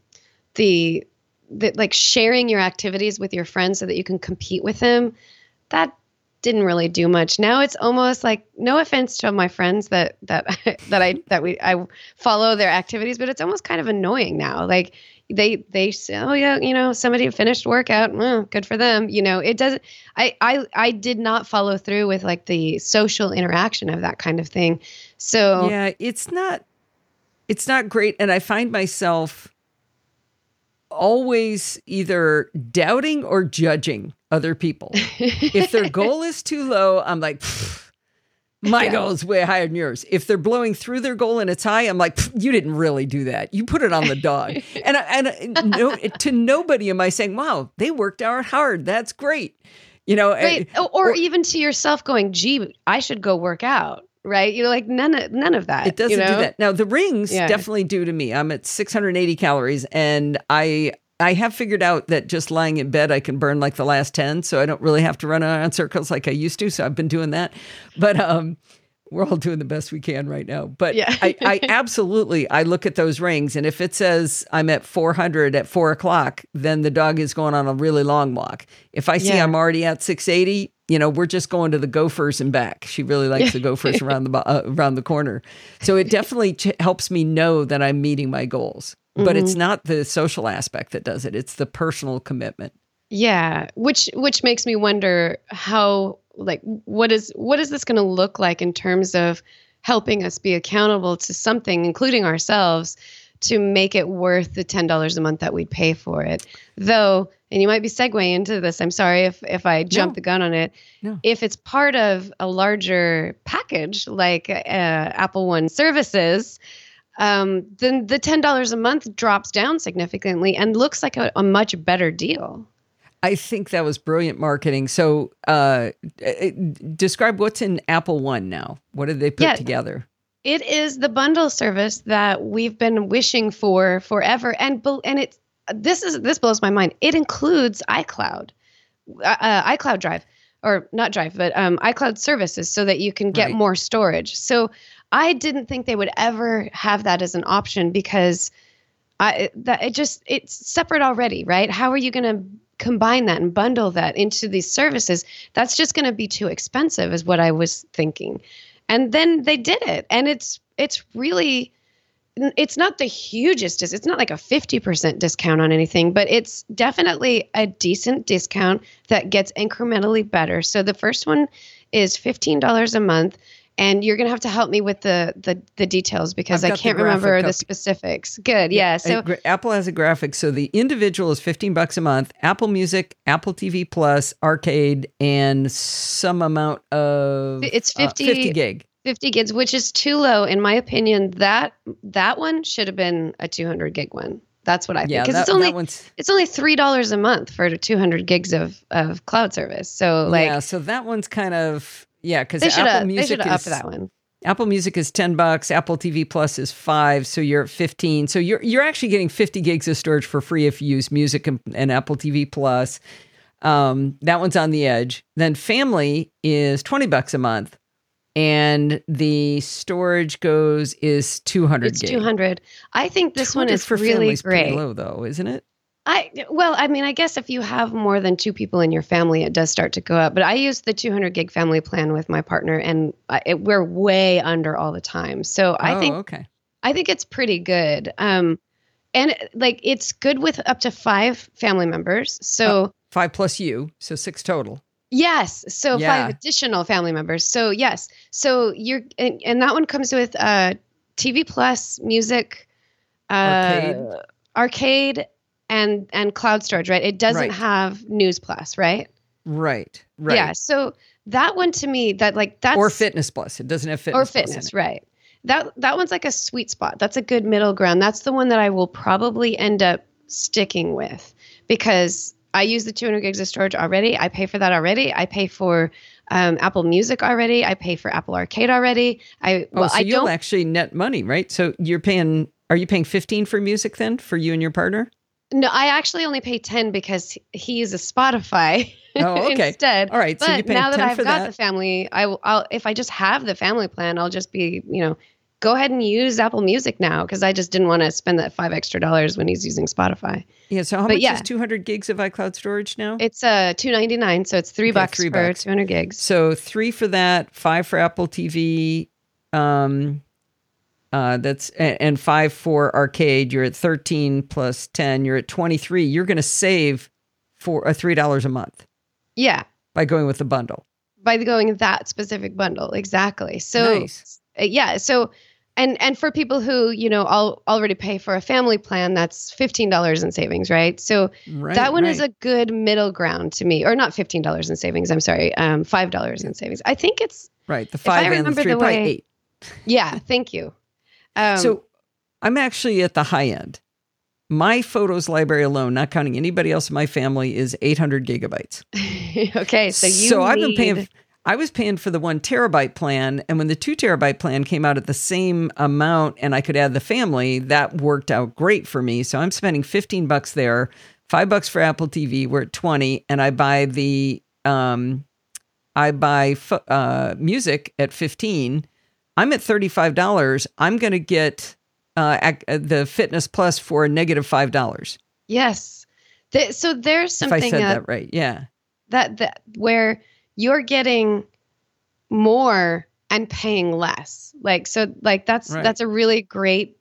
the that like sharing your activities with your friends so that you can compete with them that didn't really do much. Now it's almost like no offense to my friends that that that i that we i follow their activities but it's almost kind of annoying now. Like they they say oh yeah you know somebody finished workout well, good for them. You know it doesn't I, I i did not follow through with like the social interaction of that kind of thing. So yeah it's not it's not great and i find myself always either doubting or judging other people. if their goal is too low, I'm like, my yeah. goal is way higher than yours. If they're blowing through their goal and it's high, I'm like, you didn't really do that. You put it on the dog. and and no, to nobody am I saying, wow, they worked out hard. That's great. You know, right. Eh, or, or, even to yourself going, gee, I should go work out right? You're like none of none of that. It doesn't you know? do that. Now the rings yeah. definitely do to me. I'm at 680 calories, and I I have figured out that just lying in bed I can burn like the last 10, so I don't really have to run around circles like I used to. So I've been doing that, but um. We're all doing the best we can right now, but yeah. I, I absolutely I look at those rings, and if it says I'm at 400 at four o'clock, then the dog is going on a really long walk. If I see yeah. I'm already at 680, you know, we're just going to the Gophers and back. She really likes the Gophers around the uh, around the corner. So it definitely ch- helps me know that I'm meeting my goals. Mm-hmm. But it's mm-hmm. not the social aspect that does it. It's the personal commitment. Yeah, which which makes me wonder how like what is what is this going to look like in terms of helping us be accountable to something including ourselves to make it worth the $10 a month that we'd pay for it. Though and you might be segueing into this. I'm sorry if if I jump no. the gun on it. No. If it's part of a larger package like uh, Apple One services, um, then the ten dollars a month drops down significantly and looks like a, a, much better deal. I think that was brilliant marketing. So, uh, uh describe what's in Apple One now. What did they put yeah, together? It is the bundle service that we've been wishing for forever, and and it's this is this blows my mind. It includes iCloud, uh, uh, iCloud Drive, or not Drive, but um, iCloud services, so that you can get right. more storage. So I didn't think they would ever have that as an option because I that it just it's separate already, right? How are you going to combine that and bundle that into these services? That's just going to be too expensive, is what I was thinking. And then they did it, and it's it's really it's not the hugest it's not like a 50% discount on anything but it's definitely a decent discount that gets incrementally better so the first one is $15 a month and you're going to have to help me with the the, the details because I can't remember the specifics. Good, yeah. yeah so Apple has a graphic. So the individual is 15 bucks a month. Apple Music, Apple TV Plus, Arcade, and some amount of it's 50, uh, 50 gig. 50 gigs, which is too low in my opinion. That that one should have been a 200 gig one. That's what I think. Because yeah, it's only it's only three dollars a month for 200 gigs of of cloud service. So like yeah, so that one's kind of yeah because Apple Music is up that one. Apple Music is 10 bucks, Apple TV Plus is 5, so you're at 15. So you're you're actually getting 50 gigs of storage for free if you use Music and, and Apple TV Plus. Um, that one's on the edge. Then Family is 20 bucks a month and the storage goes is 200 it's 200 i think this one is for really great. low though isn't it? I well i mean i guess if you have more than two people in your family it does start to go up. But i use the 200 gig family plan with my partner and I, it, we're way under all the time. So i oh, think okay. I think it's pretty good. Um and like it's good with up to five family members. So uh, five plus you so six total Yes. So yeah. five additional family members. So yes. So you're and, and that one comes with uh TV plus, music, uh arcade, arcade and and cloud storage, right? It doesn't right. have news plus, right? Right. Right. Yeah. So that one to me that like that's or fitness plus. It doesn't have fitness or fitness, right. That that one's like a sweet spot. That's a good middle ground. That's the one that I will probably end up sticking with because I use the 200 gigs of storage already. I pay for that already. I pay for um, Apple Music already. I pay for Apple Arcade already. I oh, well, so I you'll actually net money, right? So you're paying. Are you paying 15 for music then for you and your partner? No, I actually only pay 10 because he uses Spotify oh, okay. instead. All right. But so now that I've got that. the family, I will, I'll, if I just have the family plan, I'll just be, you know, go ahead and use Apple Music now because I just didn't want to spend that five extra dollars when he's using Spotify. Yeah. So how but much yeah, is 200 gigs of iCloud storage now? It's uh 299, so it's three okay, bucks three for bucks. 200 gigs. So three for that, five for Apple TV, um, uh, that's and five for arcade. You're at 13 plus 10. You're at 23. You're going to save for a uh, three dollars a month. Yeah. By going with the bundle. By going that specific bundle, exactly. So nice. Uh, yeah. So and and for people who you know all, already pay for a family plan that's $15 in savings right? So right, that one right. is a good middle ground to me or not $15 in savings i'm sorry um, $5 in savings. I think it's right the five and the three the way, eight. Yeah thank you. Um, so i'm actually at the high end. My photos library alone not counting anybody else in my family is 800 gigabytes. Okay so you so need... i've been paying I was paying for the one terabyte plan. And when the two terabyte plan came out at the same amount and I could add the family, that worked out great for me. So I'm spending 15 bucks there, five bucks for Apple TV. We're at 20. And I buy the, um, I buy uh, music at 15. I'm at $35. I'm going to get uh, uh, the Fitness Plus for a negative $5. Yes. The, so there's something. If I said uh, that right. Yeah. That, that, where, you're getting more and paying less. Like so like that's right. that's a really great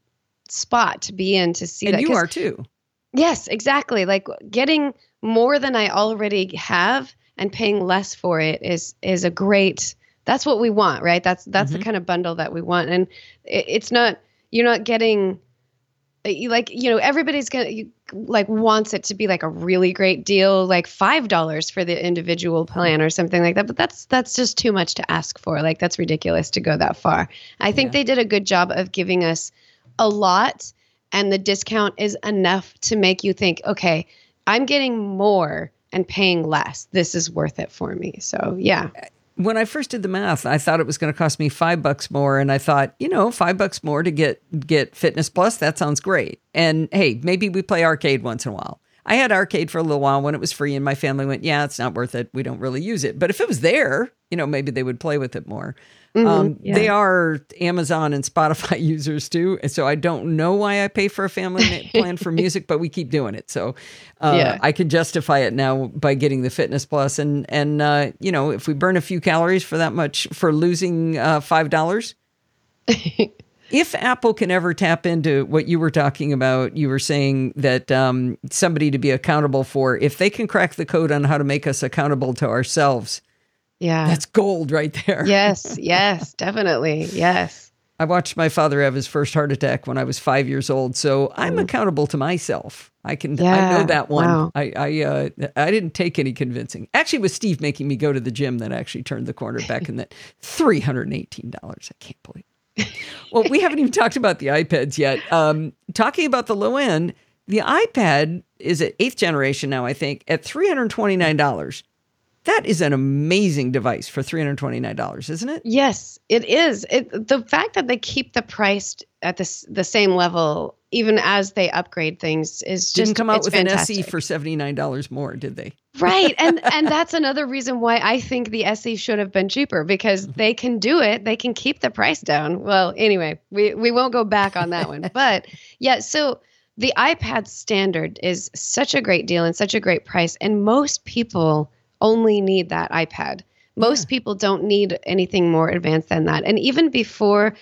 spot to be in to see and that. You are too. Yes, exactly. Like getting more than I already have and paying less for it is is a great that's what we want, right? That's that's mm-hmm. the kind of bundle that we want. And it, it's not you're not getting like you know everybody's gonna you, like wants it to be like a really great deal like five dollars for the individual plan or something like that but that's that's just too much to ask for. Like that's ridiculous to go that far. I think yeah. they did a good job of giving us a lot and the discount is enough to make you think okay i'm getting more and paying less. This is worth it for me. So yeah when I first did the math, I thought it was going to cost me five bucks more, and I thought, you know, five bucks more to get get Fitness Plus, that sounds great. And hey, maybe we play arcade once in a while. I had arcade for a little while when it was free, and my family went, "Yeah, it's not worth it. We don't really use it." But if it was there, you know, maybe they would play with it more. Mm-hmm, um, yeah. They are Amazon and Spotify users too, and so I don't know why I pay for a family plan for music, but we keep doing it. So uh, yeah. I can justify it now by getting the Fitness Plus, and and uh, you know if we burn a few calories for that much for losing uh, five dollars. if Apple can ever tap into what you were talking about, you were saying that um, somebody to be accountable for, if they can crack the code on how to make us accountable to ourselves, yeah. That's gold right there. Yes, yes, definitely. Yes. I watched my father have his first heart attack when I was five years old, so I'm accountable to myself. I can, yeah, I know that one. Wow. I, I, uh, I didn't take any convincing. Actually, with Steve making me go to the gym that actually turned the corner back in that three hundred and eighteen dollars. I can't believe. well, we haven't even talked about the iPads yet. Um, talking about the low end, the iPad is at eighth generation now. I think at three hundred twenty nine dollars. That is an amazing device for $329, isn't it? Yes, it is. It, the fact that they keep the price at the, the same level even as they upgrade things is Didn't just come out with fantastic. an SE for $79 more, did they? Right. And and that's another reason why I think the SE should have been cheaper because mm-hmm. they can do it. They can keep the price down. Well, anyway, we we won't go back on that one. But yeah, so the iPad standard is such a great deal and such a great price and most people only need that iPad. Most yeah. people don't need anything more advanced than that. And even before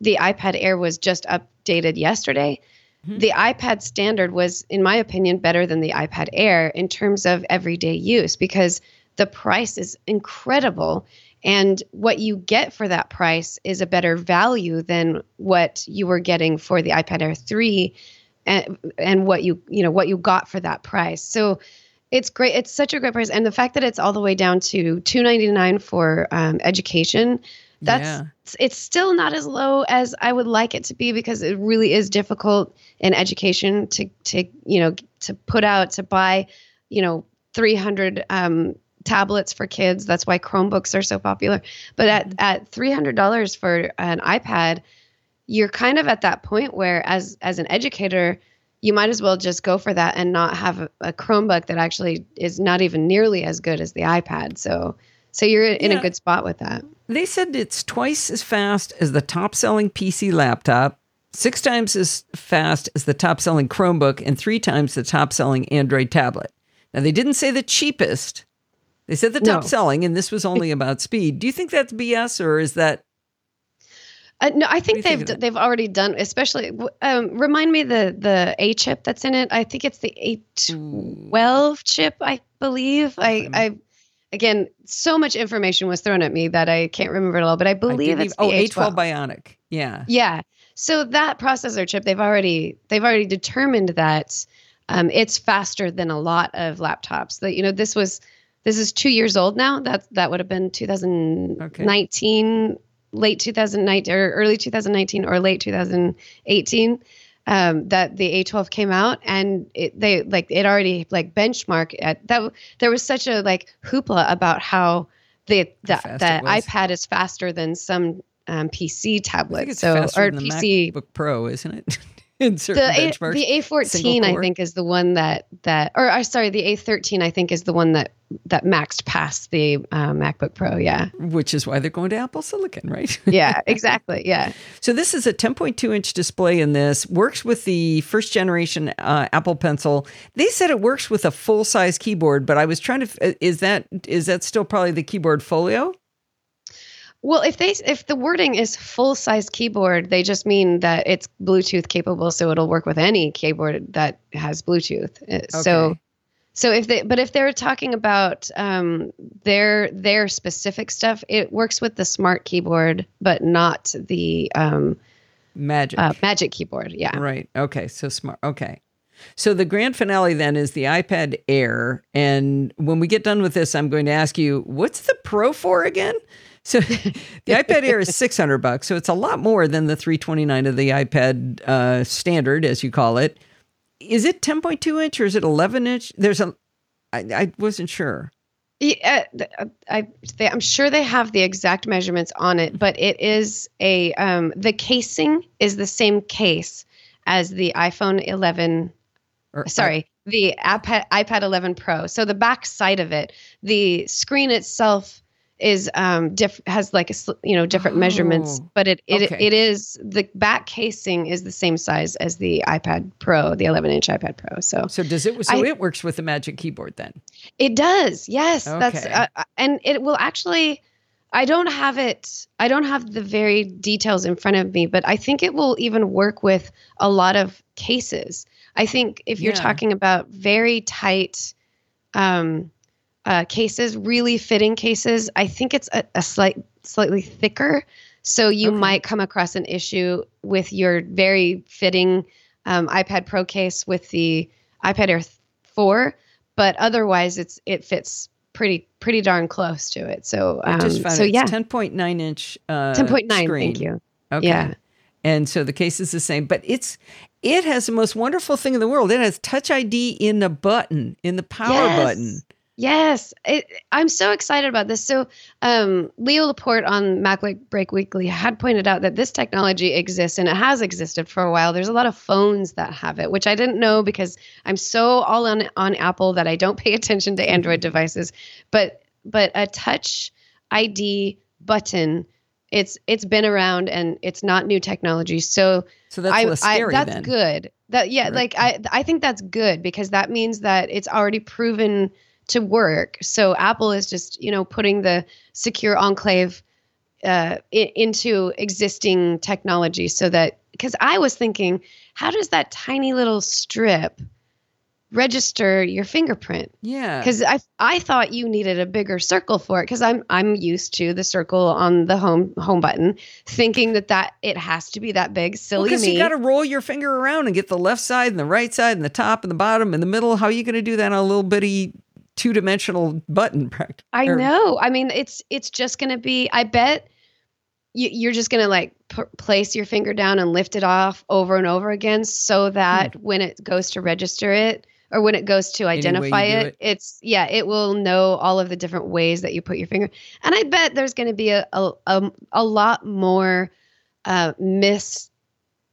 the iPad Air was just updated yesterday, mm-hmm. the iPad standard was, in my opinion, better than the iPad Air in terms of everyday use because the price is incredible. And what you get for that price is a better value than what you were getting for the iPad Air 3 and, and what you you know what you got for that price. So it's great. It's such a great price, and the fact that it's all the way down to two ninety nine for um, education. That's yeah. it's still not as low as I would like it to be because it really is difficult in education to to you know to put out to buy you know three hundred um, tablets for kids. That's why Chromebooks are so popular. But at mm-hmm. at three hundred dollars for an iPad, you're kind of at that point where as as an educator you might as well just go for that and not have a, a Chromebook that actually is not even nearly as good as the iPad. So, so you're in yeah. a good spot with that. They said it's twice as fast as the top selling PC laptop, six times as fast as the top selling Chromebook, and three times the top selling Android tablet. Now, they didn't say the cheapest. They said the top no. selling, and this was only about speed. Do you think that's BS, or is that uh, no, I think they've think they've already done. Especially, um, remind me the the A chip that's in it. I think it's the A twelve chip. I believe. I I again, so much information was thrown at me that I can't remember it all. But I believe I it's oh A twelve Bionic. Yeah. Yeah. So that processor chip, they've already they've already determined that um, it's faster than a lot of laptops. That you know, this was this is two years old now. That that would have been 2019, okay. Late 2019 or early 2019 or late 2018. Um, that the A12 came out and it, they like it already like benchmark at that. There was such a like hoopla about how the the, the iPad is faster than some um, PC tablets. so or PC MacBook Pro, isn't it? in certain the benchmarks. A, the A14 I think is the one that that or uh, sorry the A13 I think is the one that that maxed past the uh, MacBook Pro yeah. Which is why they're going to Apple Silicon right? Yeah exactly yeah. So this is a 10.2 inch display in this works with the first generation uh, Apple Pencil. They said it works with a full size keyboard but I was trying to uh, is that is that still probably the keyboard folio well, if they if the wording is full size keyboard, they just mean that it's Bluetooth capable, so it'll work with any keyboard that has Bluetooth. Uh, okay. So, so if they but if they're talking about um, their their specific stuff, it works with the smart keyboard, but not the um, magic uh, magic keyboard. Yeah. Right. Okay. So smart. Okay. So the grand finale then is the iPad Air, and when we get done with this, I'm going to ask you, what's the Pro for again? So the iPad Air is 600 bucks. So it's a lot more than the 329 of the iPad uh, standard, as you call it. Is it 10.2 inch or is it 11 inch? There's a, I, I wasn't sure. Yeah, uh, I, am sure they have the exact measurements on it, but it is a um, the casing is the same case as the iPhone 11. Or, sorry, the iPad iPad 11 Pro. So the back side of it, the screen itself is um diff- has like a you know different oh, measurements but it it, okay. it is the back casing is the same size as the ipad pro the 11 inch ipad pro so so does it so I, it works with the magic keyboard then it does yes okay. that's uh, uh, and it will actually i don't have it i don't have the very details in front of me but i think it will even work with a lot of cases i think if you're yeah. talking about very tight um uh, cases, really fitting cases, I think it's a, a slight, slightly thicker. So you okay. might come across an issue with your very fitting um, iPad Pro case with the iPad Air 4, but otherwise it's it fits pretty pretty darn close to it. So um, so yeah, ten point nine inch. Uh, ten point nine. Thank you. Okay. Yeah. And so the case is the same, but it's it has the most wonderful thing in the world. It has Touch ID in the button, in the power yes. button. Yes, it, I'm so excited about this. So, um, Leo Laporte on Mac Break Weekly had pointed out that this technology exists and it has existed for a while. There's a lot of phones that have it, which I didn't know because I'm so all on on Apple that I don't pay attention to Android mm-hmm. devices. But but a Touch ID button, it's it's been around and it's not new technology. So so that's I, scary. I, that's then. good. That yeah, right. like I I think that's good because that means that it's already proven to work. So Apple is just, you know, putting the secure enclave uh, into existing technology so that because I was thinking, how does that tiny little strip register your fingerprint? Yeah, because I I thought you needed a bigger circle for it because I'm I'm used to the circle on the home home button, thinking that that it has to be that big. Silly because well, you got to roll your finger around and get the left side and the right side and the top and the bottom and the middle. How are you going to do that on a little bitty two dimensional button. I know. I mean, it's it's just going to be. I bet you, are just going to like p- place your finger down and lift it off over and over again, so that hmm. when it goes to register it or when it goes to identify it, it, it's yeah, it will know all of the different ways that you put your finger. And I bet there's going to be a a, a, a lot more uh, miss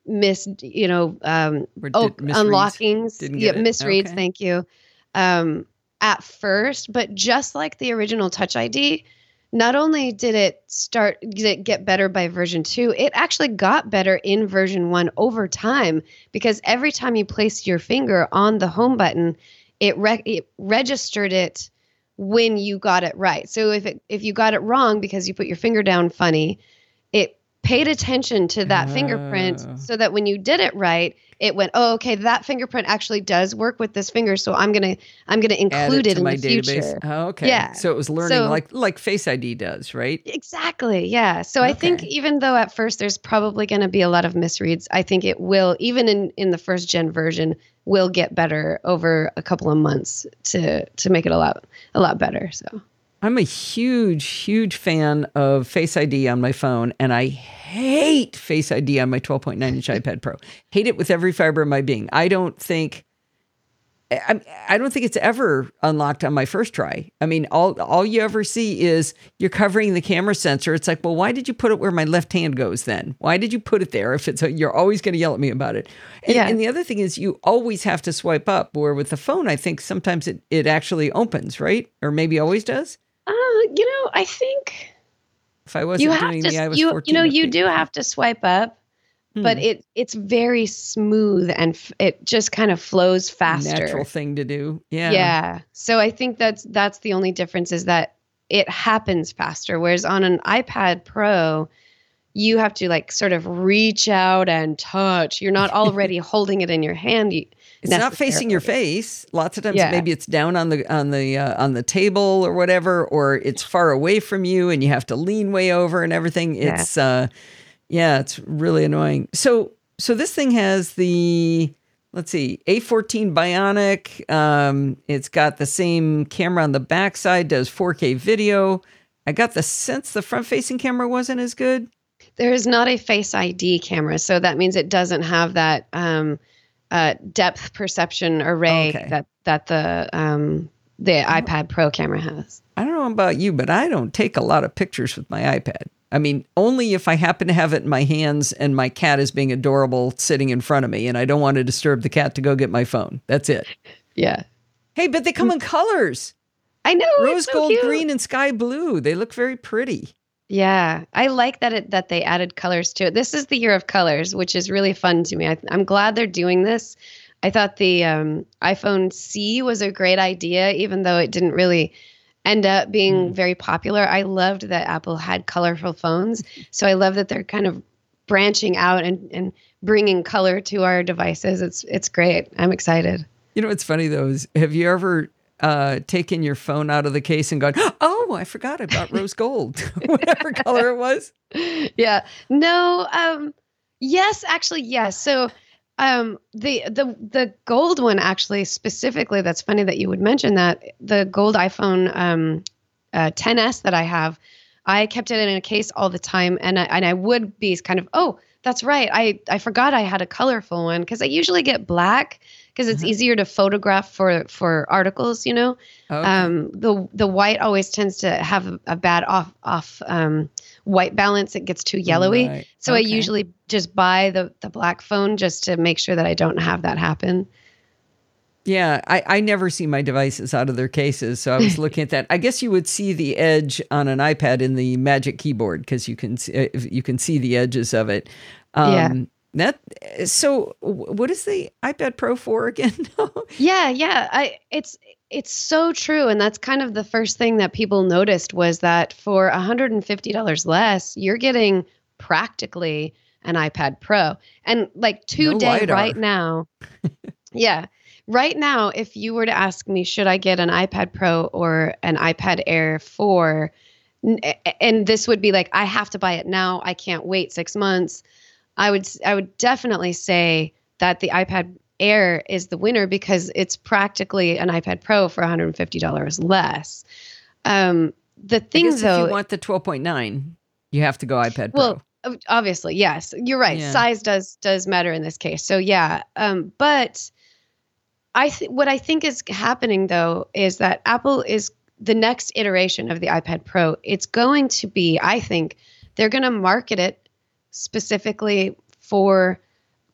miss you know um oh, unlockings yeah misreads okay. thank you um at first, but just like the original Touch ID, not only did it start did it get better by version 2 it actually got better in version 1 over time because every time you placed your finger on the home button it, re- it registered it when you got it right. So if it if you got it wrong because you put your finger down funny paid attention to that fingerprint Oh. so that when you did it right, it went, oh, okay, that fingerprint actually does work with this finger, so I'm gonna I'm gonna include it it, in my the database. future. Oh, okay. Yeah. So it was learning So- like like Face ID does, right? Exactly. Yeah. So I think even though at first there's probably going to be a lot of misreads, I think it will even in in the first gen version will get better over a couple of months to to make it a lot a lot better. So I'm a huge, huge fan of Face ID on my phone, and I hate Face ID on my 12.9 inch iPad Pro. Hate it with every fiber of my being. I don't think. I, I don't think it's ever unlocked on my first try. I mean, all all you ever see is you're covering the camera sensor. It's like, well, why did you put it where my left hand goes then? Why did you put it there? If it's a, you're always going to yell at me about it. And, Yeah. and the other thing is you always have to swipe up. Where with the phone, I think sometimes it it actually opens, right? Or maybe always does. Uh, you know, I think If I wasn't you have doing to the iOS you 14 you know you do have to swipe up, but Hmm. it it's very smooth and f- it just kind of flows faster. natural thing to do. Yeah. Yeah. So I think that's that's the only difference is that it happens faster. Whereas on an iPad Pro, you have to like sort of reach out and touch. You're not already holding it in your hand. You, It's not facing your face. Lots of times Yeah. maybe it's down on the on the uh, on the table or whatever or it's far away from you and you have to lean way over and everything. Yeah. It's uh yeah, it's really annoying. So so this thing has the let's see, A14 Bionic. Um, it's got the same camera on the backside, does 4K video. I got the sense the front facing camera wasn't as good. There is not a Face ID camera, so that means it doesn't have that um, uh, depth perception array Okay. that that the um, the iPad Pro camera has. I don't know about you, but I don't take a lot of pictures with my iPad. I mean, only if I happen to have it in my hands and my cat is being adorable sitting in front of me and I don't want to disturb the cat to go get my phone. That's it. Yeah, Hey, but they come in colors I know. rose so gold, cute. green, and sky blue. They look very pretty. Yeah, I like that it that they added colors to it. This is the year of colors, which is really fun to me. I, I'm glad they're doing this. I thought the um, iPhone C was a great idea, even though it didn't really end up being very popular. I loved that Apple had colorful phones, so I love that they're kind of branching out and and bringing color to our devices. It's it's great. I'm excited. You know it's funny though is have you ever uh, taken your phone out of the case and gone, oh, I forgot I bought rose gold, whatever color it was? yeah. No um yes actually yes. So um the the the gold one actually specifically that's funny that you would mention that the gold iphone um uh, 10s that i have i kept it in a case all the time and I, and I would be kind of oh that's right. I i forgot i had a colorful one because i usually get black because it's Uh-huh. easier to photograph for for articles you know Okay. um, the the white always tends to have a, a bad off off um, white balance. It gets too yellowy. Right. So I usually just buy the the black phone just to make sure that I don't have that happen. Yeah, I, I never see my devices out of their cases. So I was looking at that. I guess you would see the edge on an iPad in the Magic Keyboard because you can see, uh, you can see the edges of it. Um, Yeah. That so. What is the iPad Pro for again? Yeah, yeah. I it's it's so true, and that's kind of the first thing that people noticed was that for $150 less, you're getting practically an iPad Pro. And like No today, LiDAR. right now, yeah, right now, if you were to ask me, should I get an iPad Pro or an iPad Air 4? And this would be like, I have to buy it now. I can't wait six months. I would I would definitely say that the iPad Air is the winner because it's practically an iPad Pro for $150 less. Um, the thing though, if you want the 12.9, you have to go iPad Pro. well, ob- obviously, yes, you're right. Yeah. Size does does matter in this case. So yeah, um, but I th- what I think is happening though is that Apple is the next iteration of the iPad Pro. It's going to be, I think, they're going to market it specifically for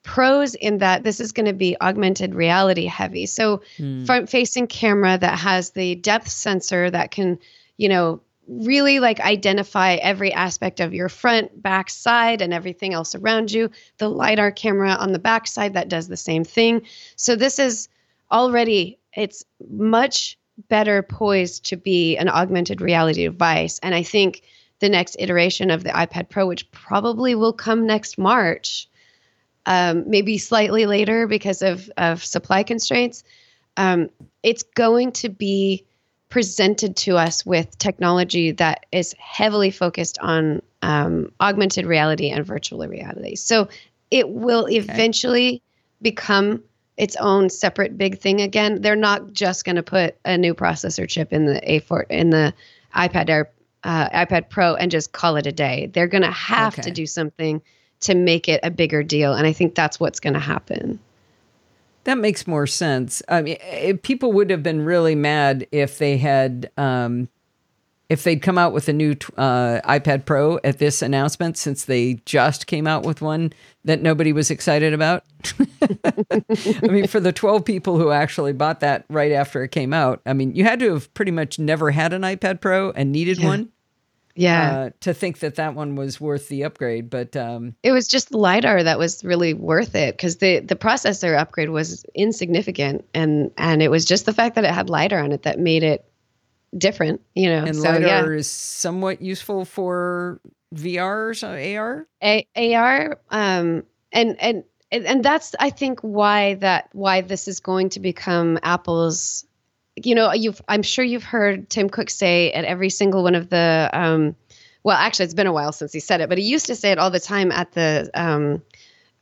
pros in that this is going to be augmented reality heavy. So Hmm. front facing camera that has the depth sensor that can, you know, really like identify every aspect of your front, back, side, and everything else around you. The LiDAR camera on the back side that does the same thing. So this is already, it's much better poised to be an augmented reality device. And I think the next iteration of the iPad Pro, which probably will come next March, um, maybe slightly later because of, of supply constraints, um, it's going to be presented to us with technology that is heavily focused on um, augmented reality and virtual reality. So it will okay. eventually become its own separate big thing again. They're not just going to put a new processor chip in the A4 in the iPad Air, uh, iPad Pro, and just call it a day. They're going to have okay. to do something to make it a bigger deal, and I think that's what's going to happen. That makes more sense. I mean, people would have been really mad if they had um, if they'd come out with a new uh, iPad Pro at this announcement, since they just came out with one that nobody was excited about. I mean, for the 12 people who actually bought that right after it came out, I mean, you had to have pretty much never had an iPad Pro and needed yeah. one. Yeah. Uh, to think that that one was worth the upgrade, but um, it was just the lidar that was really worth it because the the processor upgrade was insignificant, and and it was just the fact that it had lidar on it that made it different, you know. And so, lidar yeah. is somewhat useful for VR or AR. A- AR, um, and and and that's I think why that why this is going to become Apple's. You know, you've I'm sure you've heard Tim Cook say at every single one of the. Um, well, actually, it's been a while since he said it, but he used to say it all the time at the um,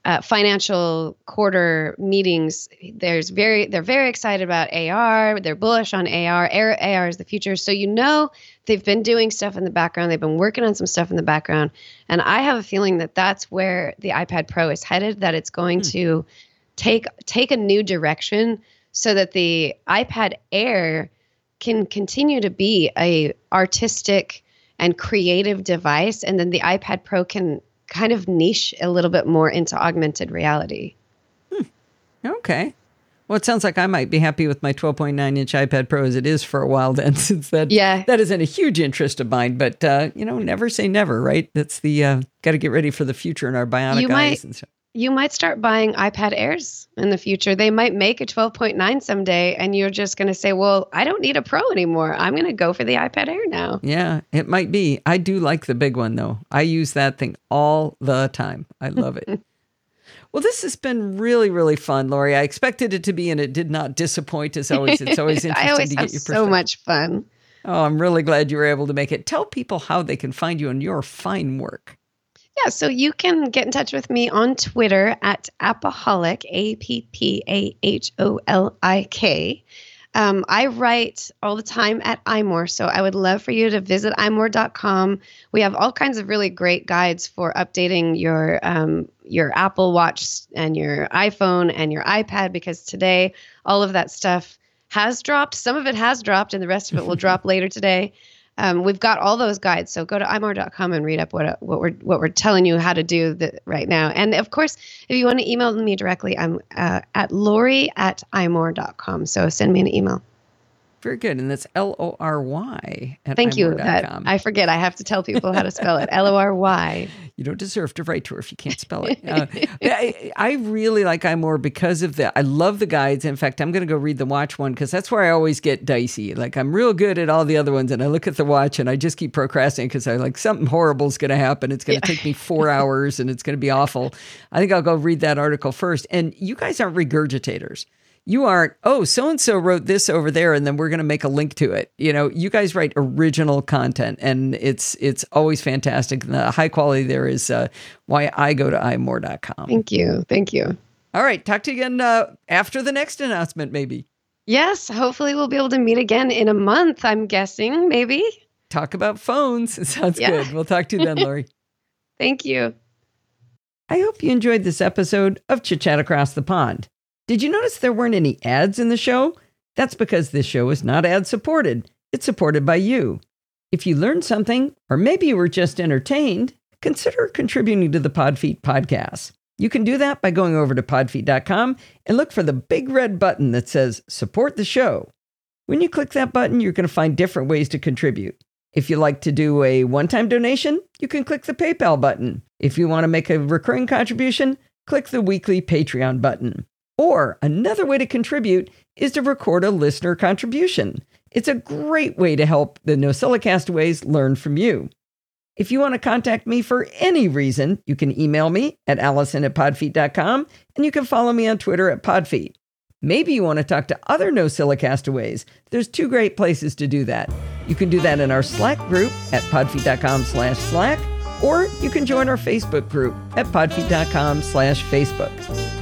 uh, financial quarter meetings, there's very they're very excited about AR. They're bullish on AR. AR, AR is the future. So you know they've been doing stuff in the background. They've been working on some stuff in the background, and I have a feeling that that's where the iPad Pro is headed. That it's going hmm. to take take a new direction so that the iPad Air can continue to be a artistic and creative device, and then the iPad Pro can kind of niche a little bit more into augmented reality. Hmm. Okay. Well, it sounds like I might be happy with my 12.9 inch iPad Pro as it is for a while then, since that yeah. that isn't a huge interest of mine. But uh, you know, never say never, right? That's the uh, got to get ready for the future in our bionic you eyes might, and stuff. You might start buying iPad Airs in the future. They might make a 12.9 someday, and you're just going to say, "Well, I don't need a Pro anymore. I'm going to go for the iPad Air now." Yeah, it might be. I do like the big one though. I use that thing all the time. I love it. Well, this has been really, really fun, Lory. I expected it to be, and it did not disappoint. As always, it's always interesting I always to have get your perspective. so much fun. Oh, I'm really glad you were able to make it. Tell people how they can find you and your fine work. Yeah, so you can get in touch with me on Twitter at Appaholic, A P P A H O L I K. Um, I write all the time at iMore, so I would love for you to visit imore.com. We have all kinds of really great guides for updating your um, your Apple Watch and your iPhone and your iPad because today all of that stuff has dropped. Some of it has dropped, and the rest of it will drop later today. Um, we've got all those guides, so go to imore.com and read up what what we're what we're telling you how to do the, right now. And of course, if you want to email me directly, I'm uh, at lory at imore.com. So send me an email. Very good. And that's L O R Y. Thank you. That, I forget. I have to tell people how to spell it. L O R Y. You don't deserve to write to her if you can't spell it. Uh, I, I, really like iMore because of that. I love the guides. In fact, I'm going to go read the watch one because that's where I always get dicey. Like I'm real good at all the other ones, and I look at the watch and I just keep procrastinating because I like something horrible is going to happen. It's going to yeah. take me four hours and it's going to be awful. I think I'll go read that article first. And you guys aren't regurgitators you aren't oh so and so wrote this over there and then we're going to make a link to it. You know you guys write original content and it's it's always fantastic. The high quality there is uh, why i go to imore.com thank you. Thank you. All right talk to you again uh, after the next announcement maybe. Yes hopefully we'll be able to meet again in a month i'm guessing maybe. Talk about phones. It sounds yeah. good. We'll talk to you then Lory. Thank you. I hope you enjoyed this episode of chit chat across the pond did you notice there weren't any ads in the show? That's because this show is not ad supported. It's supported by you. If you learned something, or maybe you were just entertained, consider contributing to the Podfeet podcast. You can do that by going over to podfeet.com and look for the big red button that says support the show. When you click that button, you're going to find different ways to contribute. If you like to do a one time donation, you can click the PayPal button. If you want to make a recurring contribution, click the weekly Patreon button. Or another way to contribute is to record a listener contribution. It's a great way to help the NosillaCastaways learn from you. If you want to contact me for any reason, you can email me at allison at podfeet.com and you can follow me on Twitter at podfeet. Maybe you want to talk to other NosillaCastaways. There's two great places to do that. You can do that in our Slack group at podfeet.com slash Slack, or you can join our Facebook group at podfeet.com slash Facebook.